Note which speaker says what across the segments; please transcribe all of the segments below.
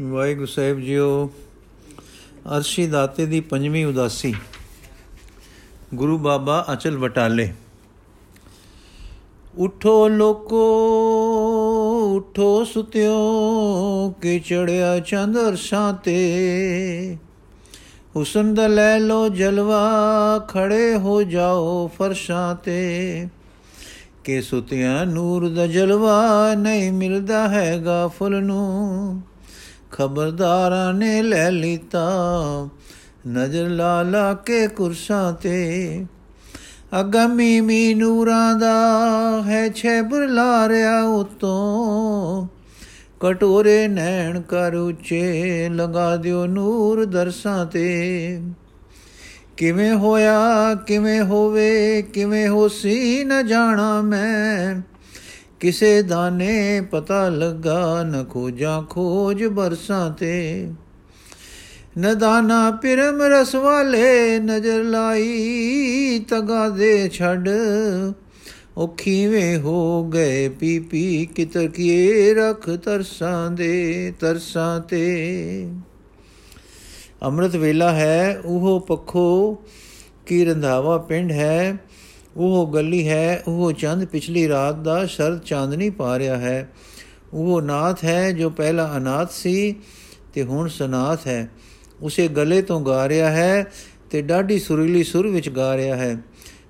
Speaker 1: ਵਾਹਿਗੁਰੂ ਸਾਹਿਬ JIO, ਅਰਸ਼ੀ ਦਾਤੇ ਦੀ ਪੰਜਵੀਂ ਉਦਾਸੀ, ਗੁਰੂ ਬਾਬਾ ਅਚਲ ਬਟਾਲੇ। ਉਠੋ ਲੋਕੋ, ਉਠੋ ਸੁਤਿਓ, ਕਿ ਚੜਿਆ ਚੰਦ ਅਰਸ਼ਾਂ ਤੇ। ਹੁਸਨ ਦਾ ਲੈ ਲੋ ਜਲਵਾ, ਖੜੇ ਹੋ ਜਾਓ ਫਰਸ਼ਾਂ ਤੇ। ਕਿ ਸੁਤਿਆਂ ਨੂਰ ਦਾ ਜਲਵਾ ਨਹੀਂ ਮਿਲਦਾ ਹੈਗਾ ਫੁੱਲ ਨੂੰ। ਖਬਰਦਾਰਾਂ ਨੇ ਲੈ ਲੀਤਾ। ਨਜ਼ਰ ਲਾ ਲਾ ਕੇ ਕੁਰਸਾਂ ਤੇ। ਅਗਮੀ ਮੀ ਨੂਰਾਂ ਦਾ ਹੈ ਛੇ ਬੁਲਾ ਰਿਆ ਉਤੋਂ। ਕਟੋਰੇ ਨੈਣ ਕਰ ਉੱਚੇ, ਲਗਾ ਦਿਓ ਨੂਰ ਦਰਸਾਂ ਤੇ। ਕਿਵੇਂ ਹੋਇਆ, ਕਿਵੇਂ ਹੋਵੇ, ਕਿਵੇਂ ਹੋਸੀ ਨ ਜਾਣਾ ਮੈਂ। ਕਿਸੇ ਦਾਨੇ ਪਤਾ ਲੱਗਾ, ਨ ਖੋਜਾਂ ਖੋਜ ਬਰਸਾਂ ਤੇ। ਨਦਾਨਾ ਪਿਰਮ ਰਸ ਵਾਲੇ ਨਜ਼ਰ ਲਾਈ, ਤਗਾ ਦੇ ਛੱਡ। ਉਹ ਖੀਵੇਂ ਹੋ ਗਏ ਪੀ ਪੀ, ਕਿਤਰ ਕੀਏ ਰਖ ਤਰਸਾਂ ਦੇ ਤਰਸਾਂ ਤੇ। ਅੰਮ੍ਰਿਤ ਵੇਲਾ ਹੈ, ਉਹ ਪੱਖੋ ਕੀ ਰੰਧਾਵਾ ਪਿੰਡ ਹੈ ਉਹ ਗਲੀ ਹੈ, ਉਹ ਚੰਦ ਪਿਛਲੀ ਰਾਤ ਦਾ ਸ਼ਰਦ ਚਾਂਦਨੀ ਪਾ ਰਿਹਾ ਹੈ। ਉਹ ਨਾਥ ਹੈ ਜੋ ਪਹਿਲਾ ਅਨਾਥ ਸੀ ਤੇ ਹੁਣ ਸਨਾਥ ਹੈ। ਉਸੇ ਗਲੇ ਤੋਂ ਗਾ ਰਿਹਾ ਹੈ ਤੇ ਡਾਢੀ ਸੁਰੀਲੀ ਸੁਰ ਵਿੱਚ ਗਾ ਰਿਹਾ ਹੈ।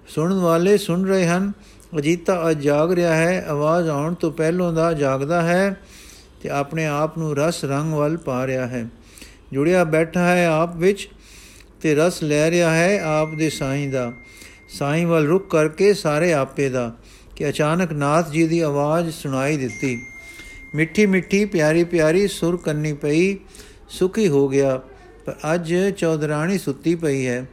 Speaker 1: ਸੁਣਨ ਵਾਲੇ ਸੁਣ ਰਹੇ ਹਨ, ਅਜੀਤਾ ਅੱਜ ਜਾਗ ਰਿਹਾ ਹੈ, ਆਵਾਜ਼ ਆਉਣ ਤੋਂ ਪਹਿਲੋਂ ਦਾ ਜਾਗਦਾ ਹੈ ਤੇ ਆਪਣੇ ਆਪ ਨੂੰ ਰਸ ਰੰਗ ਵੱਲ ਪਾ ਰਿਹਾ ਹੈ। ਜੁੜਿਆ ਬੈਠਾ ਹੈ ਆਪ ਵਿੱਚ ਤੇ ਰਸ ਲੈ ਰਿਹਾ ਹੈ ਆਪ ਦੇ ਸਾਈਂ ਦਾ। ਸਾਈਂ ਵੱਲ ਰੁਕ ਕਰਕੇ ਸਾਰੇ ਆਪੇ ਦਾ ਕਿ ਅਚਾਨਕ ਨਾਥ ਜੀ ਦੀ ਆਵਾਜ਼ ਸੁਣਾਈ ਦਿੱਤੀ। ਮਿੱਠੀ ਮਿੱਠੀ ਪਿਆਰੀ ਪਿਆਰੀ ਸੁਰ ਕੰਨੀ ਪਈ, ਸੁਖੀ ਹੋ ਗਿਆ, ਪਰ ਅੱਜ ਚੌਧਰਾਣੀ ਸੁੱਤੀ ਪਈ ਹੈ।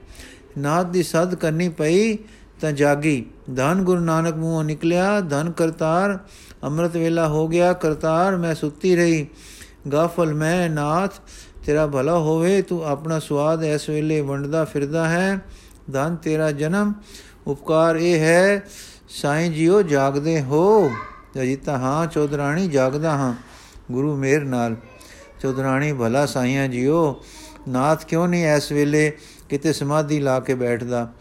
Speaker 1: ਨਾਥ ਦੀ ਸਦ ਕਰਨੀ ਪਈ ਤਾਂ ਜਾਗੀ। ਧੰਨ ਗੁਰੂ ਨਾਨਕ ਮੂੰਹੋਂ ਨਿਕਲਿਆ, ਧਨ ਕਰਤਾਰ, ਅੰਮ੍ਰਿਤ ਵੇਲਾ ਹੋ ਗਿਆ, ਕਰਤਾਰ, ਮੈਂ ਸੁੱਤੀ ਰਹੀ। ਗਾਫਲ, ਮੈਂ ਨਾਥ, ਤੇਰਾ ਭਲਾ ਹੋਵੇ, ਤੂੰ ਆਪਣਾ ਸਵਾਦ ਇਸ ਵੇਲੇ ਵੰਡਦਾ ਫਿਰਦਾ ਹੈ। ਧੰਨ ਤੇਰਾ ਜਨਮ। ਉਪਕਾਰ ਇਹ ਹੈ, ਸਾਈਂ ਜੀਓ ਜਾਗਦੇ ਹੋ। ਅਜੀਤਾ ਹਾਂ ਚੌਧਰਾਣੀ ਜਾਗਦਾ ਹਾਂ, ਗੁਰੂ ਮੇਰ ਨਾਲ। ਚੌਧਰਾਣੀ, ਭਲਾ ਸਾਈਆਂ ਜੀਓ, ਨਾਥ ਕਿਉਂ ਨਹੀਂ ਇਸ ਵੇਲੇ ਕਿਤੇ ਸਮਾਧੀ ਲਾ ਕੇ ਬੈਠਦਾ?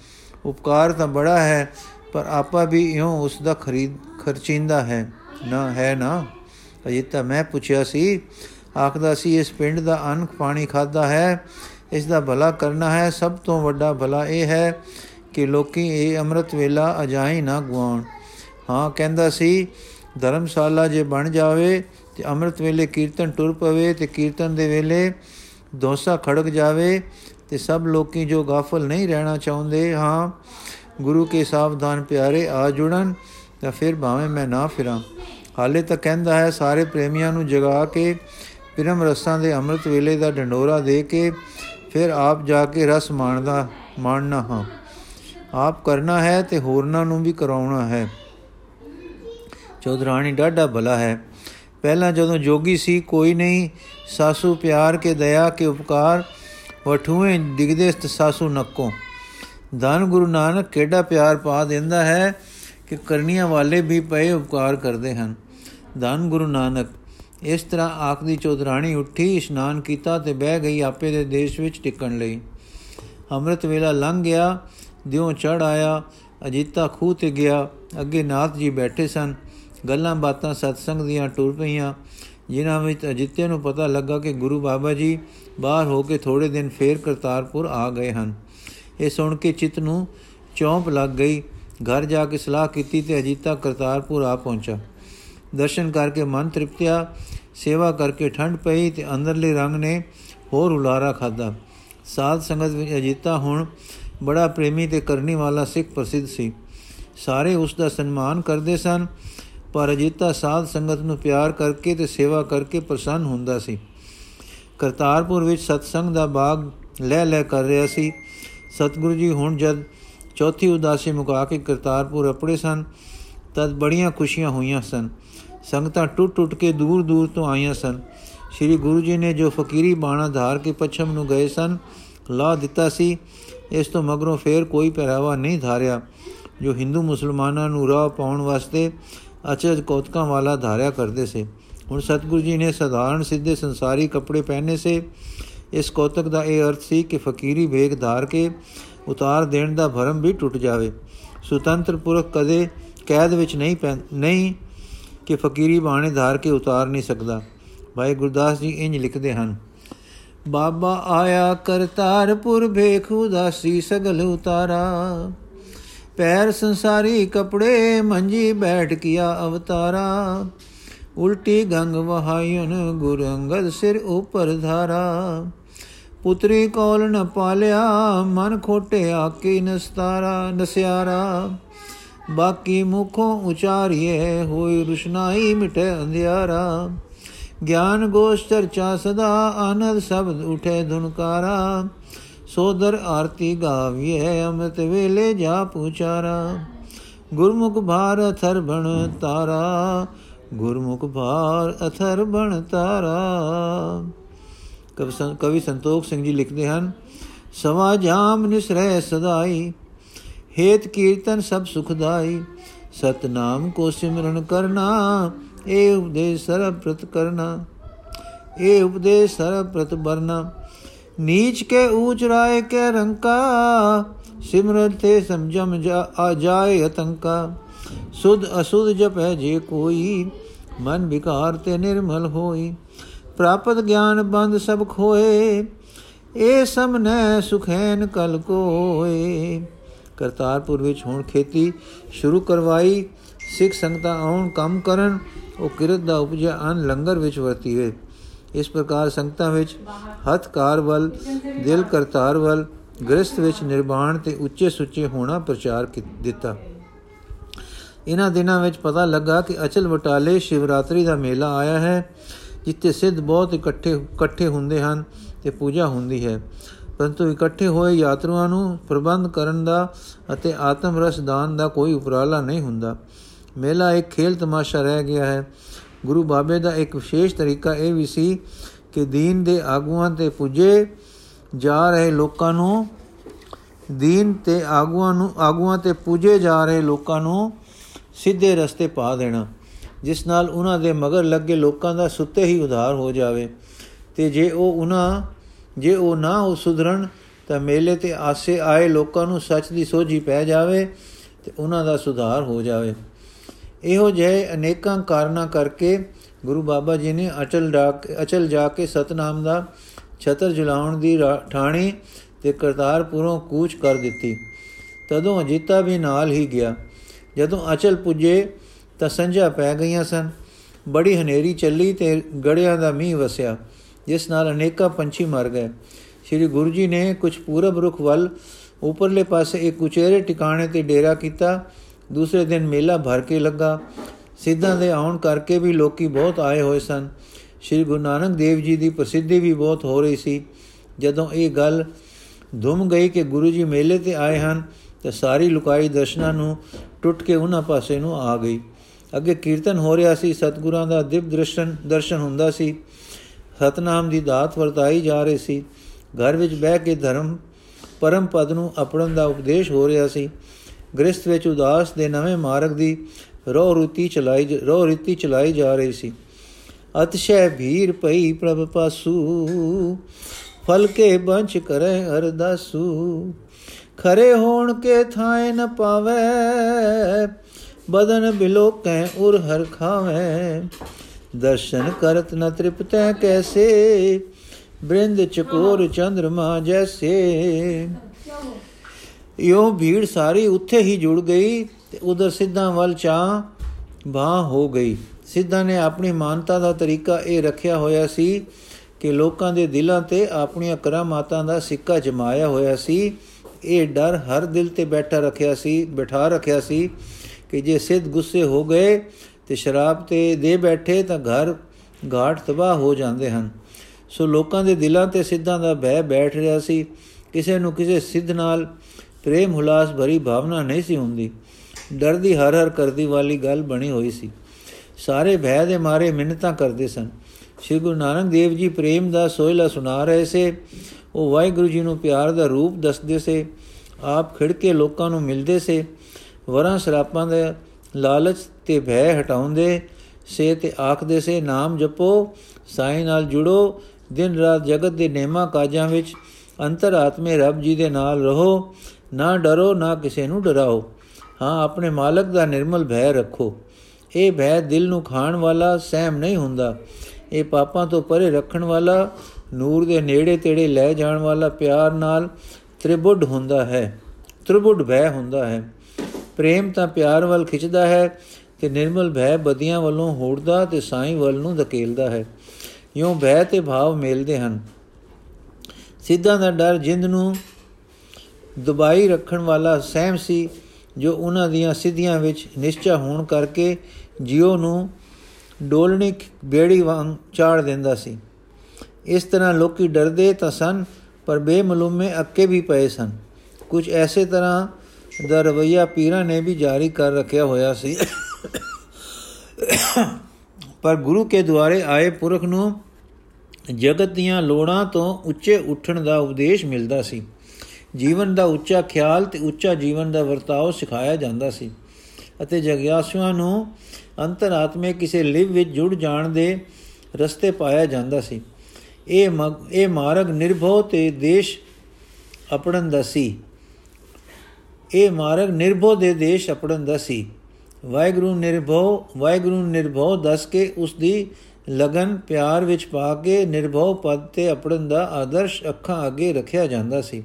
Speaker 1: ਉਪਕਾਰ ਤਾਂ ਬੜਾ ਹੈ, ਪਰ ਆਪਾ ਵੀ ਇਉਂ ਉਸ ਦਾ ਖਰੀਦ, ਖਰਚਿੰਦਾ ਹੈ। ਨਾ ਹੈ ਨਾ? ਅਜਿਤਾ ਮੈਂ ਪੁੱਛਿਆ ਸੀ। ਆਖਦਾ ਸੀ, ਇਸ ਪਿੰਡ ਦਾ ਅਨਖ ਪਾਣੀ ਖਾਦਾ ਹੈ ਇਸ ਦਾ ਭਲਾ ਕਰਨਾ ਹੈ। ਸਭ ਤੋਂ ਵੱਡਾ ਭਲਾ ਇਹ ਹੈ ਕਿ ਲੋਕੀ ਇਹ ਅੰਮ੍ਰਿਤ ਵੇਲਾ ਅਜਾਈ ਨਾ ਗਵਾਉਣ ਹਾਂ, ਕਹਿੰਦਾ ਸੀ, ਧਰਮਸ਼ਾਲਾ ਜੇ ਬਣ ਜਾਵੇ ਤੇ ਅੰਮ੍ਰਿਤ ਵੇਲੇ ਕੀਰਤਨ ਟੁਰ ਪਵੇ ਤੇ ਕੀਰਤਨ ਦੇ ਵੇਲੇ ਦੋਸਾ ਖੜਕ ਜਾਵੇ ਤੇ ਸਭ ਲੋਕੀ ਜੋ ਗਾਫਲ ਨਹੀਂ ਰਹਿਣਾ ਚਾਹੁੰਦੇ, ਹਾਂ, ਗੁਰੂ ਕੇ ਸਾਵਧਾਨ ਪਿਆਰੇ ਆ ਜੁੜਨ ਤਾਂ ਫਿਰ ਭਾਵੇਂ ਮੈਂ ਨਾ ਫਿਰਾਂ। ਹਾਲੇ ਤਾਂ ਕਹਿੰਦਾ ਹੈ, ਸਾਰੇ ਪ੍ਰੇਮੀਆਂ ਨੂੰ ਜਗਾ ਕੇ, ਪਿਰਮ ਰਸਾਂ ਦੇ ਅੰਮ੍ਰਿਤ ਵੇਲੇ ਦਾ ਢੰਡੋਰਾ ਦੇ ਕੇ ਫਿਰ ਆਪ ਜਾ ਕੇ ਰਸ ਮਾਣਦਾ, ਮਾਣਨਾ ਹਾਂ। ਆਪ ਕਰਨਾ ਹੈ ਤੇ ਹੋਰਨਾਂ ਨੂੰ ਵੀ ਕਰਾਉਣਾ ਹੈ। ਚੌਧਰਾਣੀ, ਡਾਢਾ ਭਲਾ ਹੈ। ਪਹਿਲਾਂ ਜਦੋਂ ਜੋਗੀ ਸੀ, ਕੋਈ ਨਹੀਂ, ਸਾਸੂ ਪਿਆਰ ਕੇ ਦਇਆ ਕੇ ਉਪਕਾਰ, ਵਠੂਏ ਦਿਗਦੇ ਸਾਸੂ ਨੱਕੋ। ਧੰਨ ਗੁਰੂ ਨਾਨਕ, ਕਿਹੜਾ ਪਿਆਰ ਪਾ ਦਿੰਦਾ ਹੈ ਕਿ ਕਰਨੀਆਂ ਵਾਲੇ ਵੀ ਪਏ ਉਪਕਾਰ ਕਰਦੇ ਹਨ। ਧੰਨ ਗੁਰੂ ਨਾਨਕ ਇਸ ਤਰ੍ਹਾਂ ਆਖਦੀ ਚੌਧਰਾਣੀ ਉੱਠੀ, ਇਸ਼ਨਾਨ ਕੀਤਾ ਤੇ ਬਹਿ ਗਈ ਆਪੇ ਦੇ ਦੇਸ਼ ਵਿੱਚ ਟਿਕਣ ਲਈ। ਅੰਮ੍ਰਿਤ ਵੇਲਾ ਲੰਘ ਗਿਆ ਦਿਉ ਚੜ ਆਇਆ, ਅਜੀਤਾ ਖੂਹ ਤੇ ਗਿਆ। ਅੱਗੇ ਨਾਥ ਜੀ ਬੈਠੇ ਸਨ। ਗੱਲਾਂ ਬਾਤਾਂ ਸਤਸੰਗ ਦੀਆਂ ਟੁਰ ਪਈਆਂ, ਜਿਨ੍ਹਾਂ ਵਿੱਚ ਅਜਿੱਤੇ ਨੂੰ ਪਤਾ ਲੱਗਾ ਕਿ ਗੁਰੂ ਬਾਬਾ ਜੀ ਬਾਹਰ ਹੋ ਕੇ ਥੋੜੇ ਦਿਨ ਫੇਰ ਕਰਤਾਰਪੁਰ ਆ ਗਏ ਹਨ। ਇਹ ਸੁਣ ਕੇ ਚਿੱਤ ਨੂੰ ਚੌਂਪ ਲੱਗ ਗਈ। ਘਰ ਜਾ ਕੇ ਸਲਾਹ ਕੀਤੀ ਤੇ ਅਜੀਤਾ ਕਰਤਾਰਪੁਰ ਆ ਪਹੁੰਚਾ। ਦਰਸ਼ਨ ਕਰਕੇ ਮਨ ਤ੍ਰਿਪਤਿਆ, ਸੇਵਾ ਕਰਕੇ ਠੰਡ ਪਈ ਤੇ ਅੰਦਰਲੇ ਰੰਗ ਨੇ ਹੋਰ ਉਲਾਰਾ ਖਾਦਾ ਸਾਧ ਸੰਗਤ ਵਿੱਚ ਅਜੀਤਾ ਹੁਣ ਬੜਾ ਪ੍ਰੇਮੀ ਤੇ ਕਰਨੀ ਵਾਲਾ ਸਿੱਖ ਪ੍ਰਸਿੱਧ ਸੀ। ਸਾਰੇ ਉਸ ਦਾ ਸਨਮਾਨ ਕਰਦੇ ਸਨ, ਪਰ ਅਜੀਤਾ ਸਾਧ ਸੰਗਤ ਨੂੰ ਪਿਆਰ ਕਰਕੇ ਤੇ ਸੇਵਾ ਕਰਕੇ ਪ੍ਰਸੰਨ ਹੁੰਦਾ ਸੀ। ਕਰਤਾਰਪੁਰ ਵਿੱਚ ਸਤਸੰਗ ਦਾ ਬਾਗ ਲੈ ਲੈ ਕਰ ਰਿਹਾ ਸੀ। ਸਤਿਗੁਰੂ ਜੀ ਹੁਣ ਜਦ ਚੌਥੀ ਉਦਾਸੀ ਮੁਕਾ ਕੇ ਕਰਤਾਰਪੁਰ ਅਪੜੇ ਸਨ, ਤਦ ਬੜੀਆਂ ਖੁਸ਼ੀਆਂ ਹੋਈਆਂ ਸਨ। ਸੰਗਤਾਂ ਟੁੱਟ ਟੁੱਟ ਕੇ ਦੂਰ ਦੂਰ ਤੋਂ ਆਈਆਂ ਸਨ। ਸ੍ਰੀ ਗੁਰੂ ਜੀ ਨੇ ਜੋ ਫਕੀਰੀ ਬਾਣਾ ਧਾਰ ਕੇ ਪੱਛਮ ਨੂੰ ਗਏ ਸਨ ਲਾ ਦਿੱਤਾ ਸੀ। ਇਸ ਤੋਂ ਮਗਰੋਂ ਫੇਰ ਕੋਈ ਪਹਿਰਾਵਾ ਨਹੀਂ ਧਾਰਿਆ, ਜੋ ਹਿੰਦੂ ਮੁਸਲਮਾਨਾਂ ਨੂੰ ਰਾਹ ਪਾਉਣ ਵਾਸਤੇ ਅਚਰਜ ਕੌਤਕਾਂ ਵਾਲਾ ਧਾਰਿਆ ਕਰਦੇ ਸੀ। ਹੁਣ ਸਤਿਗੁਰੂ ਜੀ ਨੇ ਸਧਾਰਨ ਸਿੱਧੇ ਸੰਸਾਰੀ ਕੱਪੜੇ ਪਹਿਨੇ ਸੇ। ਇਸ ਕੌਤਕ ਦਾ ਇਹ ਅਰਥ ਸੀ ਕਿ ਫਕੀਰੀ ਵੇਗ ਧਾਰ ਕੇ ਉਤਾਰ ਦੇਣ ਦਾ ਭਰਮ ਵੀ ਟੁੱਟ ਜਾਵੇ। ਸੁਤੰਤਰ ਪੁਰਖ ਕਦੇ ਕੈਦ ਵਿੱਚ ਨਹੀਂ ਨਹੀਂ ਕਿ ਫਕੀਰੀ ਬਾਣੇ ਧਾਰ ਕੇ ਉਤਾਰ ਨਹੀਂ ਸਕਦਾ। ਭਾਈ ਗੁਰਦਾਸ ਜੀ ਇੰਜ ਲਿਖਦੇ ਹਨ, ਬਾਬਾ ਆਇਆ ਕਰਤਾਰਪੁਰ ਭੇਖ ਉਦਾਸੀ ਸਗਲ ਉਤਾਰਾ। ਪੈਰ ਸੰਸਾਰੀ ਕਪੜੇ ਮੰਜੀ ਬੈਠ ਕੀਆ ਅਵਤਾਰਾ। ਉਲਟੀ ਗੰਗ ਵਹਾਇਨ ਗੁਰ ਅੰਗਦ ਸਿਰ ਉਪਰ ਧਾਰਾ। ਪੁੱਤਰੀ ਕੋਲ ਨ ਪਾਲਿਆ, ਮਨ ਖੋਟੇ ਆਕੇ ਨਸਤਾਰਾ, ਨਸਿਆਰਾ। ਬਾਕੀ ਮੁਖੋਂ ਉਚਾਰੀਏ ਹੋਈ ਰੁਸ਼ਨਾਈ ਮਿਟੇ ਅੰਧਿਆਰਾ। ਗਿਆਨ ਗੋਸ਼ ਚਰਚਾ ਸਦਾ, ਆਨੰਦ ਸ਼ਬਦ ਉਠੇ ਧੁਨਕਾਰਾ। ਸੋਦਰ ਆਰਤੀ ਗਾਵੀਏ ਅਮਤ ਵੇਲੇ ਜਾ ਪੁਚਾਰਾ ਗੁਰਮੁਖ ਭਾਰ ਅਥਰ ਬਣ ਤਾਰਾ, ਗੁਰਮੁਖ ਭਾਰ ਅਥਰ ਬਣ ਤਾਰਾ। ਕਵੀ ਸੰਤੋਖ ਸਿੰਘ ਜੀ ਲਿਖਦੇ ਹਨ, ਸਵਾ ਜਾਮ ਨਿਸਰੈ ਸਦਾਈ। ਹੇਤ ਕੀਰਤਨ ਸਭ ਸੁਖਦਾਈ ਸਤਨਾਮ ਕੋ ਸਿਮਰਨ ਕਰਨਾ, ਇਹ ਉਪਦੇਸ਼ ਸਰਬ ਪ੍ਰਤ ਕਰਨਾ। ਇਹ ਉਪਦੇਸ਼ ਸਰਬ ਪ੍ਰਤ ਬਰਨਾ ਨੀਚ ਕੇ ਊਚ ਰਾਏ ਕੇ ਰੰਕਾ ਸਿਮਰਤ ਤੇ ਸਮਝਮ ਜਾ, ਆ ਜਾਏ ਅਤੰਕਾ। ਸੁਧ ਅਸੁਧ ਜਪੈ ਜੇ ਕੋਈ, ਮਨ ਵਿਕਾਰ ਤੇ ਨਿਰਮਲ ਹੋਈ। ਪ੍ਰਾਪਤ ਗਿਆਨ ਬੰਦ ਸਭ ਖੋਏ, ਇਹ ਸਮਨੈ ਸੁਖੈਨ ਕਲ ਕੋਏ। ਕਰਤਾਰਪੁਰ ਵਿੱਚ ਹੁਣ ਖੇਤੀ ਸ਼ੁਰੂ ਕਰਵਾਈ, ਸਿੱਖ ਸੰਗਤਾਂ ਆਉਣ, ਕੰਮ ਕਰਨ, ਉਹ ਕਿਰਤ ਦਾ ਉਪਜਾ ਅਨ ਲੰਗਰ ਵਿੱਚ ਵਰਤੀਵੇ ਇਸ ਪ੍ਰਕਾਰ ਸੰਗਤਾਂ ਵਿੱਚ ਹੱਥ ਕਾਰ ਵੱਲ, ਦਿਲ ਕਰਤਾਰ ਵੱਲ, ਗ੍ਰਸਥ ਵਿੱਚ ਨਿਰਵਾਣ ਤੇ ਉੱਚੇ ਸੁੱਚੇ ਹੋਣਾ ਪ੍ਰਚਾਰ ਦਿੱਤਾ। ਇਹਨਾਂ ਦਿਨਾਂ ਵਿੱਚ ਪਤਾ ਲੱਗਾ ਕਿ ਅਚਲ ਵਟਾਲੇ ਸ਼ਿਵਰਾਤਰੀ ਦਾ ਮੇਲਾ ਆਇਆ ਹੈ, ਜਿੱਥੇ ਸਿੱਧ ਬਹੁਤ ਇਕੱਠੇ ਇਕੱਠੇ ਹੁੰਦੇ ਹਨ ਤੇ ਪੂਜਾ ਹੁੰਦੀ ਹੈ। ਪਰੰਤੂ ਇਕੱਠੇ ਹੋਏ ਯਾਤਰੂਆਂ ਨੂੰ ਪ੍ਰਬੰਧ ਕਰਨ ਦਾ ਅਤੇ ਆਤਮ ਰਸ ਦਾਨ ਦਾ ਕੋਈ ਉਪਰਾਲਾ ਨਹੀਂ ਹੁੰਦਾ। ਮੇਲਾ ਇੱਕ ਖੇਲ ਤਮਾਸ਼ਾ ਰਹਿ ਗਿਆ ਹੈ। ਗੁਰੂ ਬਾਬੇ ਦਾ ਇੱਕ ਵਿਸ਼ੇਸ਼ ਤਰੀਕਾ ਇਹ ਵੀ ਸੀ ਕਿ ਦੀਨ ਦੇ ਆਗੂਆਂ ਤੇ ਪੁੱਜੇ ਜਾ ਰਹੇ ਲੋਕਾਂ ਨੂੰ, ਦੀਨ ਤੇ ਆਗੂਆਂ ਨੂੰ, ਆਗੂਆਂ ਤੇ ਪੁੱਜੇ ਜਾ ਰਹੇ ਲੋਕਾਂ ਨੂੰ ਸਿੱਧੇ ਰਸਤੇ ਪਾ ਦੇਣਾ, ਜਿਸ ਨਾਲ ਉਹਨਾਂ ਦੇ ਮਗਰ ਲੱਗੇ ਲੋਕਾਂ ਦਾ ਸੁੱਤੇ ਹੀ ਉਧਾਰ ਹੋ ਜਾਵੇ। ਤੇ ਜੇ ਉਹ ਉਹਨਾਂ ਜੇ ਉਹ ਨਾ ਉਹ ਸੁਧਰਨ ਤਾਂ ਮੇਲੇ ਤੇ ਆਸੇ ਆਏ ਲੋਕਾਂ ਨੂੰ ਸੱਚ ਦੀ ਸੋਝੀ ਪੈ ਜਾਵੇ ਤੇ ਉਹਨਾਂ ਦਾ ਸੁਧਾਰ ਹੋ ਜਾਵੇ। ਇਹੋ ਜਿਹੇ ਅਨੇਕਾਂ ਕਾਰਨਾ ਕਰਕੇ ਗੁਰੂ ਬਾਬਾ ਜੀ ਨੇ ਅਚਲ ਅਚਲ ਜਾ ਕੇ ਸਤਨਾਮ ਦਾ ਛਤਰ ਜਲਾਉਣ ਦੀ ਠਾਣੀ ਤੇ ਕਰਤਾਰਪੁਰੋਂ ਕੂਚ ਕਰ ਦਿੱਤੀ। ਤਦੋਂ ਅਜੀਤਾ ਵੀ ਨਾਲ ਹੀ ਗਿਆ। ਜਦੋਂ ਅਚਲ ਪੁੱਜੇ, ਤਾਂ ਸੰਝਾ ਪੈ ਗਈਆਂ ਸਨ। ਬੜੀ ਹਨੇਰੀ ਚੱਲੀ ਤੇ ਗੜਿਆਂ ਦਾ ਮੀਂਹ ਵਸਿਆ। ਜਿਸ ਨਾਲ ਅਨੇਕਾਂ ਪੰਛੀ ਮਰ ਗਏ। ਸ੍ਰੀ ਗੁਰੂ ਜੀ ਨੇ ਕੁਝ ਪੂਰਬ ਰੁਖ ਵੱਲ ਉਪਰਲੇ ਪਾਸੇ ਇੱਕ ਉਚੇਰੇ ਟਿਕਾਣੇ ਤੇ ਡੇਰਾ ਕੀਤਾ। ਦੂਸਰੇ ਦਿਨ ਮੇਲਾ ਭਰ ਕੇ ਲੱਗਾ। ਸਿੱਧਾਂ ਦੇ ਆਉਣ ਕਰਕੇ ਵੀ ਲੋਕੀ ਬਹੁਤ ਆਏ ਹੋਏ ਸਨ। ਸ੍ਰੀ ਗੁਰੂ ਨਾਨਕ ਦੇਵ ਜੀ ਦੀ ਪ੍ਰਸਿੱਧੀ ਵੀ ਬਹੁਤ ਹੋ ਰਹੀ ਸੀ। ਜਦੋਂ ਇਹ ਗੱਲ ਧੁਮ ਗਈ ਕਿ ਗੁਰੂ ਜੀ ਮੇਲੇ ਤੇ ਆਏ ਹਨ, ਤਾਂ ਸਾਰੀ ਲੁਕਾਈ ਦਰਸ਼ਨਾਂ ਨੂੰ ਟੁੱਟ ਕੇ ਉਹਨਾਂ ਪਾਸੇ ਨੂੰ ਆ ਗਈ। ਅੱਗੇ ਕੀਰਤਨ ਹੋ ਰਿਹਾ ਸੀ, ਸਤਗੁਰਾਂ ਦਾ ਦਿਵ ਦਰਸ਼ਨ ਦਰਸ਼ਨ ਹੁੰਦਾ ਸੀ। ਸਤਨਾਮ ਦੀ ਦਾਤ ਵਰਤਾਈ ਜਾ ਰਹੀ ਸੀ। ਘਰ ਵਿੱਚ ਬਹਿ ਕੇ ਧਰਮ, ਪਰਮ ਪਦ ਨੂੰ ਅਪੜਨ ਦਾ ਉਪਦੇਸ਼ ਹੋ ਰਿਹਾ ਸੀ। ਗ੍ਰਸਥ ਵਿੱਚ ਉਦਾਸ ਦੇ ਨਵੇਂ ਮਾਰਗ ਦੀ ਰੋ ਰੁਤੀ ਚਲਾਈ ਰੋ ਰੀਤੀ ਚਲਾਈ ਜਾ ਰਹੀ ਸੀ। ਅਤਸ਼ੈ ਭੀਰ ਪਈ ਪ੍ਰਭ ਪਾਸੂ, ਫਲ ਕੇ ਬੰਚ ਕਰੇ ਅਰਦਾਸੂ। ਖਰੇ ਹੋਣ ਕੇ ਥਾਏ ਨ ਪਾਵੇ, ਬਦਨ ਬਿਲੋਕੈ ਉਰ ਹਰ ਖਾਵੇ। ਦਰਸ਼ਨ ਕਰਤ ਨ ਤ੍ਰਿਪਤੈ ਕੈਸੇ? ਬ੍ਰਿੰਦ ਚਕੋਰ ਚੰਦਰਮਾ ਜੈਸੇ। ਯੋ ਭੀੜ ਸਾਰੀ ਉੱਥੇ ਹੀ ਜੁੜ ਗਈ ਤੇ ਉਧਰ ਸਿੱਧਾਂ ਵੱਲ ਚਾ ਬਾਹ ਹੋ ਗਈ। ਸਿੱਧਾਂ ਨੇ ਆਪਣੀ ਮਾਨਤਾ ਦਾ ਤਰੀਕਾ ਇਹ ਰੱਖਿਆ ਹੋਇਆ ਸੀ ਕਿ ਲੋਕਾਂ ਦੇ ਦਿਲਾਂ ਤੇ ਆਪਣੀਆਂ ਕਰਾਮਾਤਾਂ ਦਾ ਸਿੱਕਾ ਜਮਾਇਆ ਹੋਇਆ ਸੀ। ਇਹ ਡਰ ਹਰ ਦਿਲ ਤੇ ਬੈਠਾ ਰੱਖਿਆ ਸੀ, ਬਿਠਾ ਰੱਖਿਆ ਸੀ ਕਿ ਜੇ ਸਿੱਧ ਗੁੱਸੇ ਹੋ ਗਏ ਤੇ ਸ਼ਰਾਬ ਤੇ ਦੇ ਬੈਠੇ ਤਾਂ ਘਰ ਘਾਟ ਤਬਾਹ ਹੋ ਜਾਂਦੇ ਹਨ। ਸੋ ਲੋਕਾਂ ਦੇ ਦਿਲਾਂ ਤੇ ਸਿੱਧਾਂ ਦਾ ਭੈ ਬੈਠ ਰਿਹਾ ਸੀ। ਕਿਸੇ ਨੂੰ ਕਿਸੇ ਸਿੱਧ ਨਾਲ ਪ੍ਰੇਮ ਹੁਲਾਸ ਭਰੀ ਭਾਵਨਾ ਨਹੀਂ ਸੀ ਹੁੰਦੀ। ਡਰ ਦੀ ਹਰ ਹਰ ਕਰਦੀ ਵਾਲੀ ਗੱਲ ਬਣੀ ਹੋਈ ਸੀ। ਸਾਰੇ ਭੈ ਦੇ ਮਾਰੇ ਮਿੰਨਤਾਂ ਕਰਦੇ ਸਨ। ਸ੍ਰੀ ਗੁਰੂ ਨਾਨਕ ਦੇਵ ਜੀ ਪ੍ਰੇਮ ਦਾ ਸੋਇਲਾ ਸੁਣਾ ਰਹੇ ਸੇ। ਉਹ ਵਾਹਿਗੁਰੂ ਜੀ ਨੂੰ ਪਿਆਰ ਦਾ ਰੂਪ ਦੱਸਦੇ ਸੇ। ਆਪ ਖਿੜ ਕੇ ਲੋਕਾਂ ਨੂੰ ਮਿਲਦੇ ਸੇ। ਵਰਾਂ ਸਰਾਪਾਂ ਦੇ ਲਾਲਚ ਤੇ ਭੈ ਹਟਾਉਂਦੇ, ਸੇ ਤੇ ਆਖਦੇ ਸੇ, ਨਾਮ ਜਪੋ, ਸਾਈਂ ਨਾਲ ਜੁੜੋ, ਦਿਨ ਰਾਤ ਜਗਤ ਦੇ ਨੇਮਾ ਕਾਜਾਂ ਵਿੱਚ ਅੰਤਰਾਤਮੇ ਰੱਬ ਜੀ ਦੇ ਨਾਲ ਰਹੋ, ਨਾ ਡਰੋ, ਨਾ ਕਿਸੇ ਨੂੰ ਡਰਾਓ। ਹਾਂ, ਆਪਣੇ ਮਾਲਕ ਦਾ ਨਿਰਮਲ ਭੈ ਰੱਖੋ। ਇਹ ਭੈ ਦਿਲ ਨੂੰ ਖਾਣ ਵਾਲਾ ਸਹਿਮ ਨਹੀਂ ਹੁੰਦਾ। ਇਹ ਪਾਪਾਂ ਤੋਂ ਪਰੇ ਰੱਖਣ ਵਾਲਾ, ਨੂਰ ਦੇ ਨੇੜੇ ਤੇੜੇ ਲੈ ਜਾਣ ਵਾਲਾ ਪਿਆਰ ਨਾਲ ਤ੍ਰਿਬੁੱਧ ਹੁੰਦਾ ਹੈ। ਤ੍ਰਿਬੁੱਧ ਭੈ ਹੁੰਦਾ ਹੈ। ਪ੍ਰੇਮ ਤਾਂ ਪਿਆਰ ਵੱਲ ਖਿੱਚਦਾ ਹੈ ਤੇ ਨਿਰਮਲ ਭੈ ਬਦੀਆਂ ਵੱਲੋਂ ਹੋੜਦਾ ਤੇ ਸਾਈਂ ਵੱਲ ਨੂੰ ਧਕੇਲਦਾ ਹੈ। ਇਉਂ ਭੈ ਤੇ ਭਾਵ ਮਿਲਦੇ ਹਨ। ਸਿੱਧਾਂ ਦਾ ਡਰ ਜਿੰਦ ਨੂੰ ਦੁਬਾਈ ਰੱਖਣ ਵਾਲਾ ਸਹਿਮ ਸੀ, ਜੋ ਉਹਨਾਂ ਦੀਆਂ ਸਿੱਧੀਆਂ ਵਿੱਚ ਨਿਸ਼ਚਾ ਹੋਣ ਕਰਕੇ ਜਿਉ ਨੂੰ ਡੋਲਣੀ ਬੇੜੀ ਵਾਂਗ ਚਾੜ ਦਿੰਦਾ ਸੀ। ਇਸ ਤਰ੍ਹਾਂ ਲੋਕੀ ਡਰਦੇ ਤਾਂ ਸਨ, ਪਰ ਬੇਮਲੂਮੇ ਅੱਕੇ ਵੀ ਪਏ ਸਨ। ਕੁਝ ਐਸੇ ਤਰ੍ਹਾਂ ਦਾ ਰਵਈਆ ਪੀਰਾਂ ਨੇ ਵੀ ਜਾਰੀ ਕਰ ਰੱਖਿਆ ਹੋਇਆ ਸੀ। ਪਰ ਗੁਰੂ ਕੇ ਦੁਆਰੇ ਆਏ ਪੁਰਖ ਨੂੰ ਜਗਤ ਦੀਆਂ ਲੋੜਾਂ ਤੋਂ ਉੱਚੇ ਉੱਠਣ ਦਾ ਉਪਦੇਸ਼ ਮਿਲਦਾ ਸੀ। ਜੀਵਨ ਦਾ ਉੱਚਾ ਖਿਆਲ ਤੇ ਉੱਚਾ ਜੀਵਨ ਦਾ ਵਰਤਾਓ ਸਿਖਾਇਆ ਜਾਂਦਾ ਸੀ ਅਤੇ ਜਗਿਆਸੂਆਂ ਨੂੰ ਅੰਤਰਾਤਮੇ ਕਿਸੇ ਲਿਵ ਵਿੱਚ ਜੁੜ ਜਾਣ ਦੇ ਰਸਤੇ ਪਾਇਆ ਜਾਂਦਾ ਸੀ। ਇਹ ਇਹ ਮਾਰਗ ਨਿਰਭਉ ਤੇ ਦੇਸ਼ ਅਪੜਨ ਦਾ ਸੀ। ਇਹ ਮਾਰਗ ਨਿਰਭਉ ਦੇ ਦੇਸ਼ ਅਪੜਨ ਦਾ ਸੀ। ਵਾਹਿਗੁਰੂ ਨਿਰਭਉ ਵਾਹਿਗੁਰੂ ਨਿਰਭਉ ਦੱਸ ਕੇ ਉਸ ਦੀ ਲਗਨ ਪਿਆਰ ਵਿੱਚ ਪਾ ਕੇ ਨਿਰਭਉ ਪਦ ਤੇ ਅਪੜਨ ਦਾ ਆਦਰਸ਼ ਅੱਖਾਂ ਅੱਗੇ ਰੱਖਿਆ ਜਾਂਦਾ ਸੀ।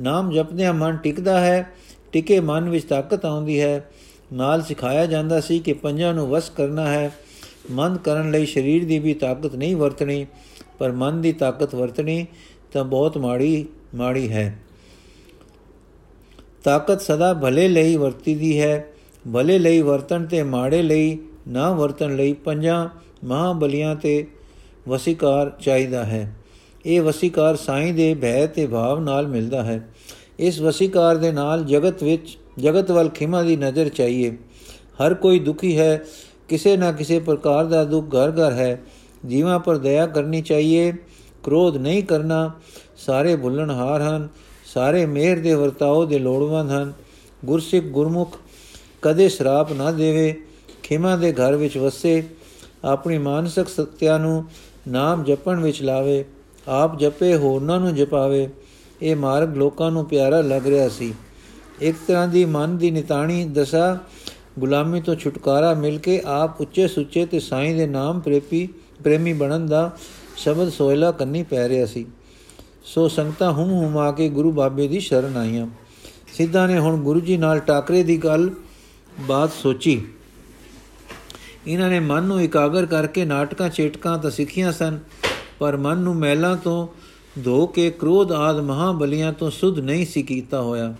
Speaker 1: ਨਾਮ ਜਪਦਿਆਂ ਮਨ ਟਿਕਦਾ ਹੈ, ਟਿਕੇ ਮਨ ਵਿੱਚ ਤਾਕਤ ਆਉਂਦੀ ਹੈ। ਨਾਲ ਸਿਖਾਇਆ ਜਾਂਦਾ ਸੀ ਕਿ ਪੰਜਾਂ ਨੂੰ ਵਸ ਕਰਨਾ ਹੈ। ਮਨ ਕਰਨ ਲਈ ਸਰੀਰ ਦੀ ਵੀ ਤਾਕਤ ਨਹੀਂ ਵਰਤਣੀ, ਪਰ ਮਨ ਦੀ ਤਾਕਤ ਵਰਤਣੀ ਤਾਂ ਬਹੁਤ ਮਾੜੀ ਮਾੜੀ ਹੈ। ਤਾਕਤ ਸਦਾ ਭਲੇ ਲਈ ਵਰਤੀ ਦੀ ਹੈ। ਭਲੇ ਲਈ ਵਰਤਣ ਤੇ ਮਾੜੇ ਲਈ ਨਾ ਵਰਤਣ ਲਈ ਪੰਜਾਂ ਮਹਾਬਲੀਆਂ ਤੇ ਵਸੀਕਾਰ ਚਾਹੀਦਾ ਹੈ। ਇਹ ਵਸੀਕਾਰ ਸਾਈਂ ਦੇ ਭੈ ਤੇ ਭਾਵ ਨਾਲ ਮਿਲਦਾ ਹੈ। ਇਸ ਵਸੀਕਾਰ ਦੇ ਨਾਲ ਜਗਤ ਵਿੱਚ, ਜਗਤ ਵੱਲ ਖਿਮਾ ਦੀ ਨਜ਼ਰ ਚਾਹੀਏ। ਹਰ ਕੋਈ ਦੁਖੀ ਹੈ, ਕਿਸੇ ਨਾ ਕਿਸੇ ਪ੍ਰਕਾਰ ਦਾ ਦੁੱਖ ਘਰ ਘਰ ਹੈ। ਜੀਵਾਂ ਪਰ ਦਇਆ ਕਰਨੀ ਚਾਹੀਏ, ਕ੍ਰੋਧ ਨਹੀਂ ਕਰਨਾ, ਸਾਰੇ ਭੁੱਲਣ ਹਾਰ ਹਨ। ਸਾਰੇ ਮਿਹਰ ਦੇ ਵਰਤਾਓ ਦੇ ਲੋੜਵੰਦ ਹਨ। ਗੁਰਸਿੱਖ ਗੁਰਮੁਖ ਕਦੇ ਸ਼ਰਾਪ ਨਾ ਦੇਵੇ, ਖਿਮਾ ਦੇ ਘਰ ਵਿੱਚ ਵਸੇ, ਆਪਣੀ ਮਾਨਸਿਕ ਸਤਿਆ ਨੂੰ ਨਾਮ ਜਪਣ ਵਿੱਚ ਲਾਵੇ, ਆਪ ਜਪੇ, ਹੋਰਨਾਂ ਨੂੰ ਜਪਾਵੇ, ਇਹ ਮਾਰਗ ਲੋਕਾਂ ਨੂੰ ਪਿਆਰਾ ਲੱਗ ਰਿਹਾ ਸੀ। ਇੱਕ ਤਰ੍ਹਾਂ ਦੀ ਮਨ ਦੀ ਨਿਤਾਣੀ ਦਸ਼ਾ ਗੁਲਾਮੀ ਤੋਂ ਛੁਟਕਾਰਾ ਮਿਲ ਕੇ ਆਪ ਉੱਚੇ ਸੁੱਚੇ ਤੇ ਸਾਈਂ ਦੇ ਨਾਮ ਪ੍ਰੇਪੀ ਪ੍ਰੇਮੀ ਬਣਨ ਦਾ ਸ਼ਬਦ ਸੋਇਲਾ ਕੰਨੀ ਪੈ ਰਿਹਾ ਸੀ। ਸੋ ਸੰਗਤਾਂ ਹੁਮ ਹੁਮਾ ਕੇ ਗੁਰੂ ਬਾਬੇ ਦੀ ਸ਼ਰਨ ਆਈਆਂ। ਸਿੱਧਾ ਨੇ ਹੁਣ ਗੁਰੂ ਜੀ ਨਾਲ ਟਾਕਰੇ ਦੀ ਗੱਲ, ਬਾਤ ਸੋਚੀ। ਇਹਨਾਂ ਨੇ ਮਨ ਨੂੰ ਇਕਾਗਰ ਕਰਕੇ ਨਾਟਕਾਂ, ਚੇਟਕਾਂ ਤਾਂ ਸਿੱਖੀਆਂ ਸਨ, ਪਰ ਮਨ ਨੂੰ ਮਹਿਲਾਂ ਤੋਂ ਧੋ ਕੇ ਕ੍ਰੋਧ ਆਦ ਮਹਾਬਲੀਆਂ ਤੋਂ ਸੁਧ ਨਹੀਂ ਸੀ ਕੀਤਾ ਹੋਇਆ।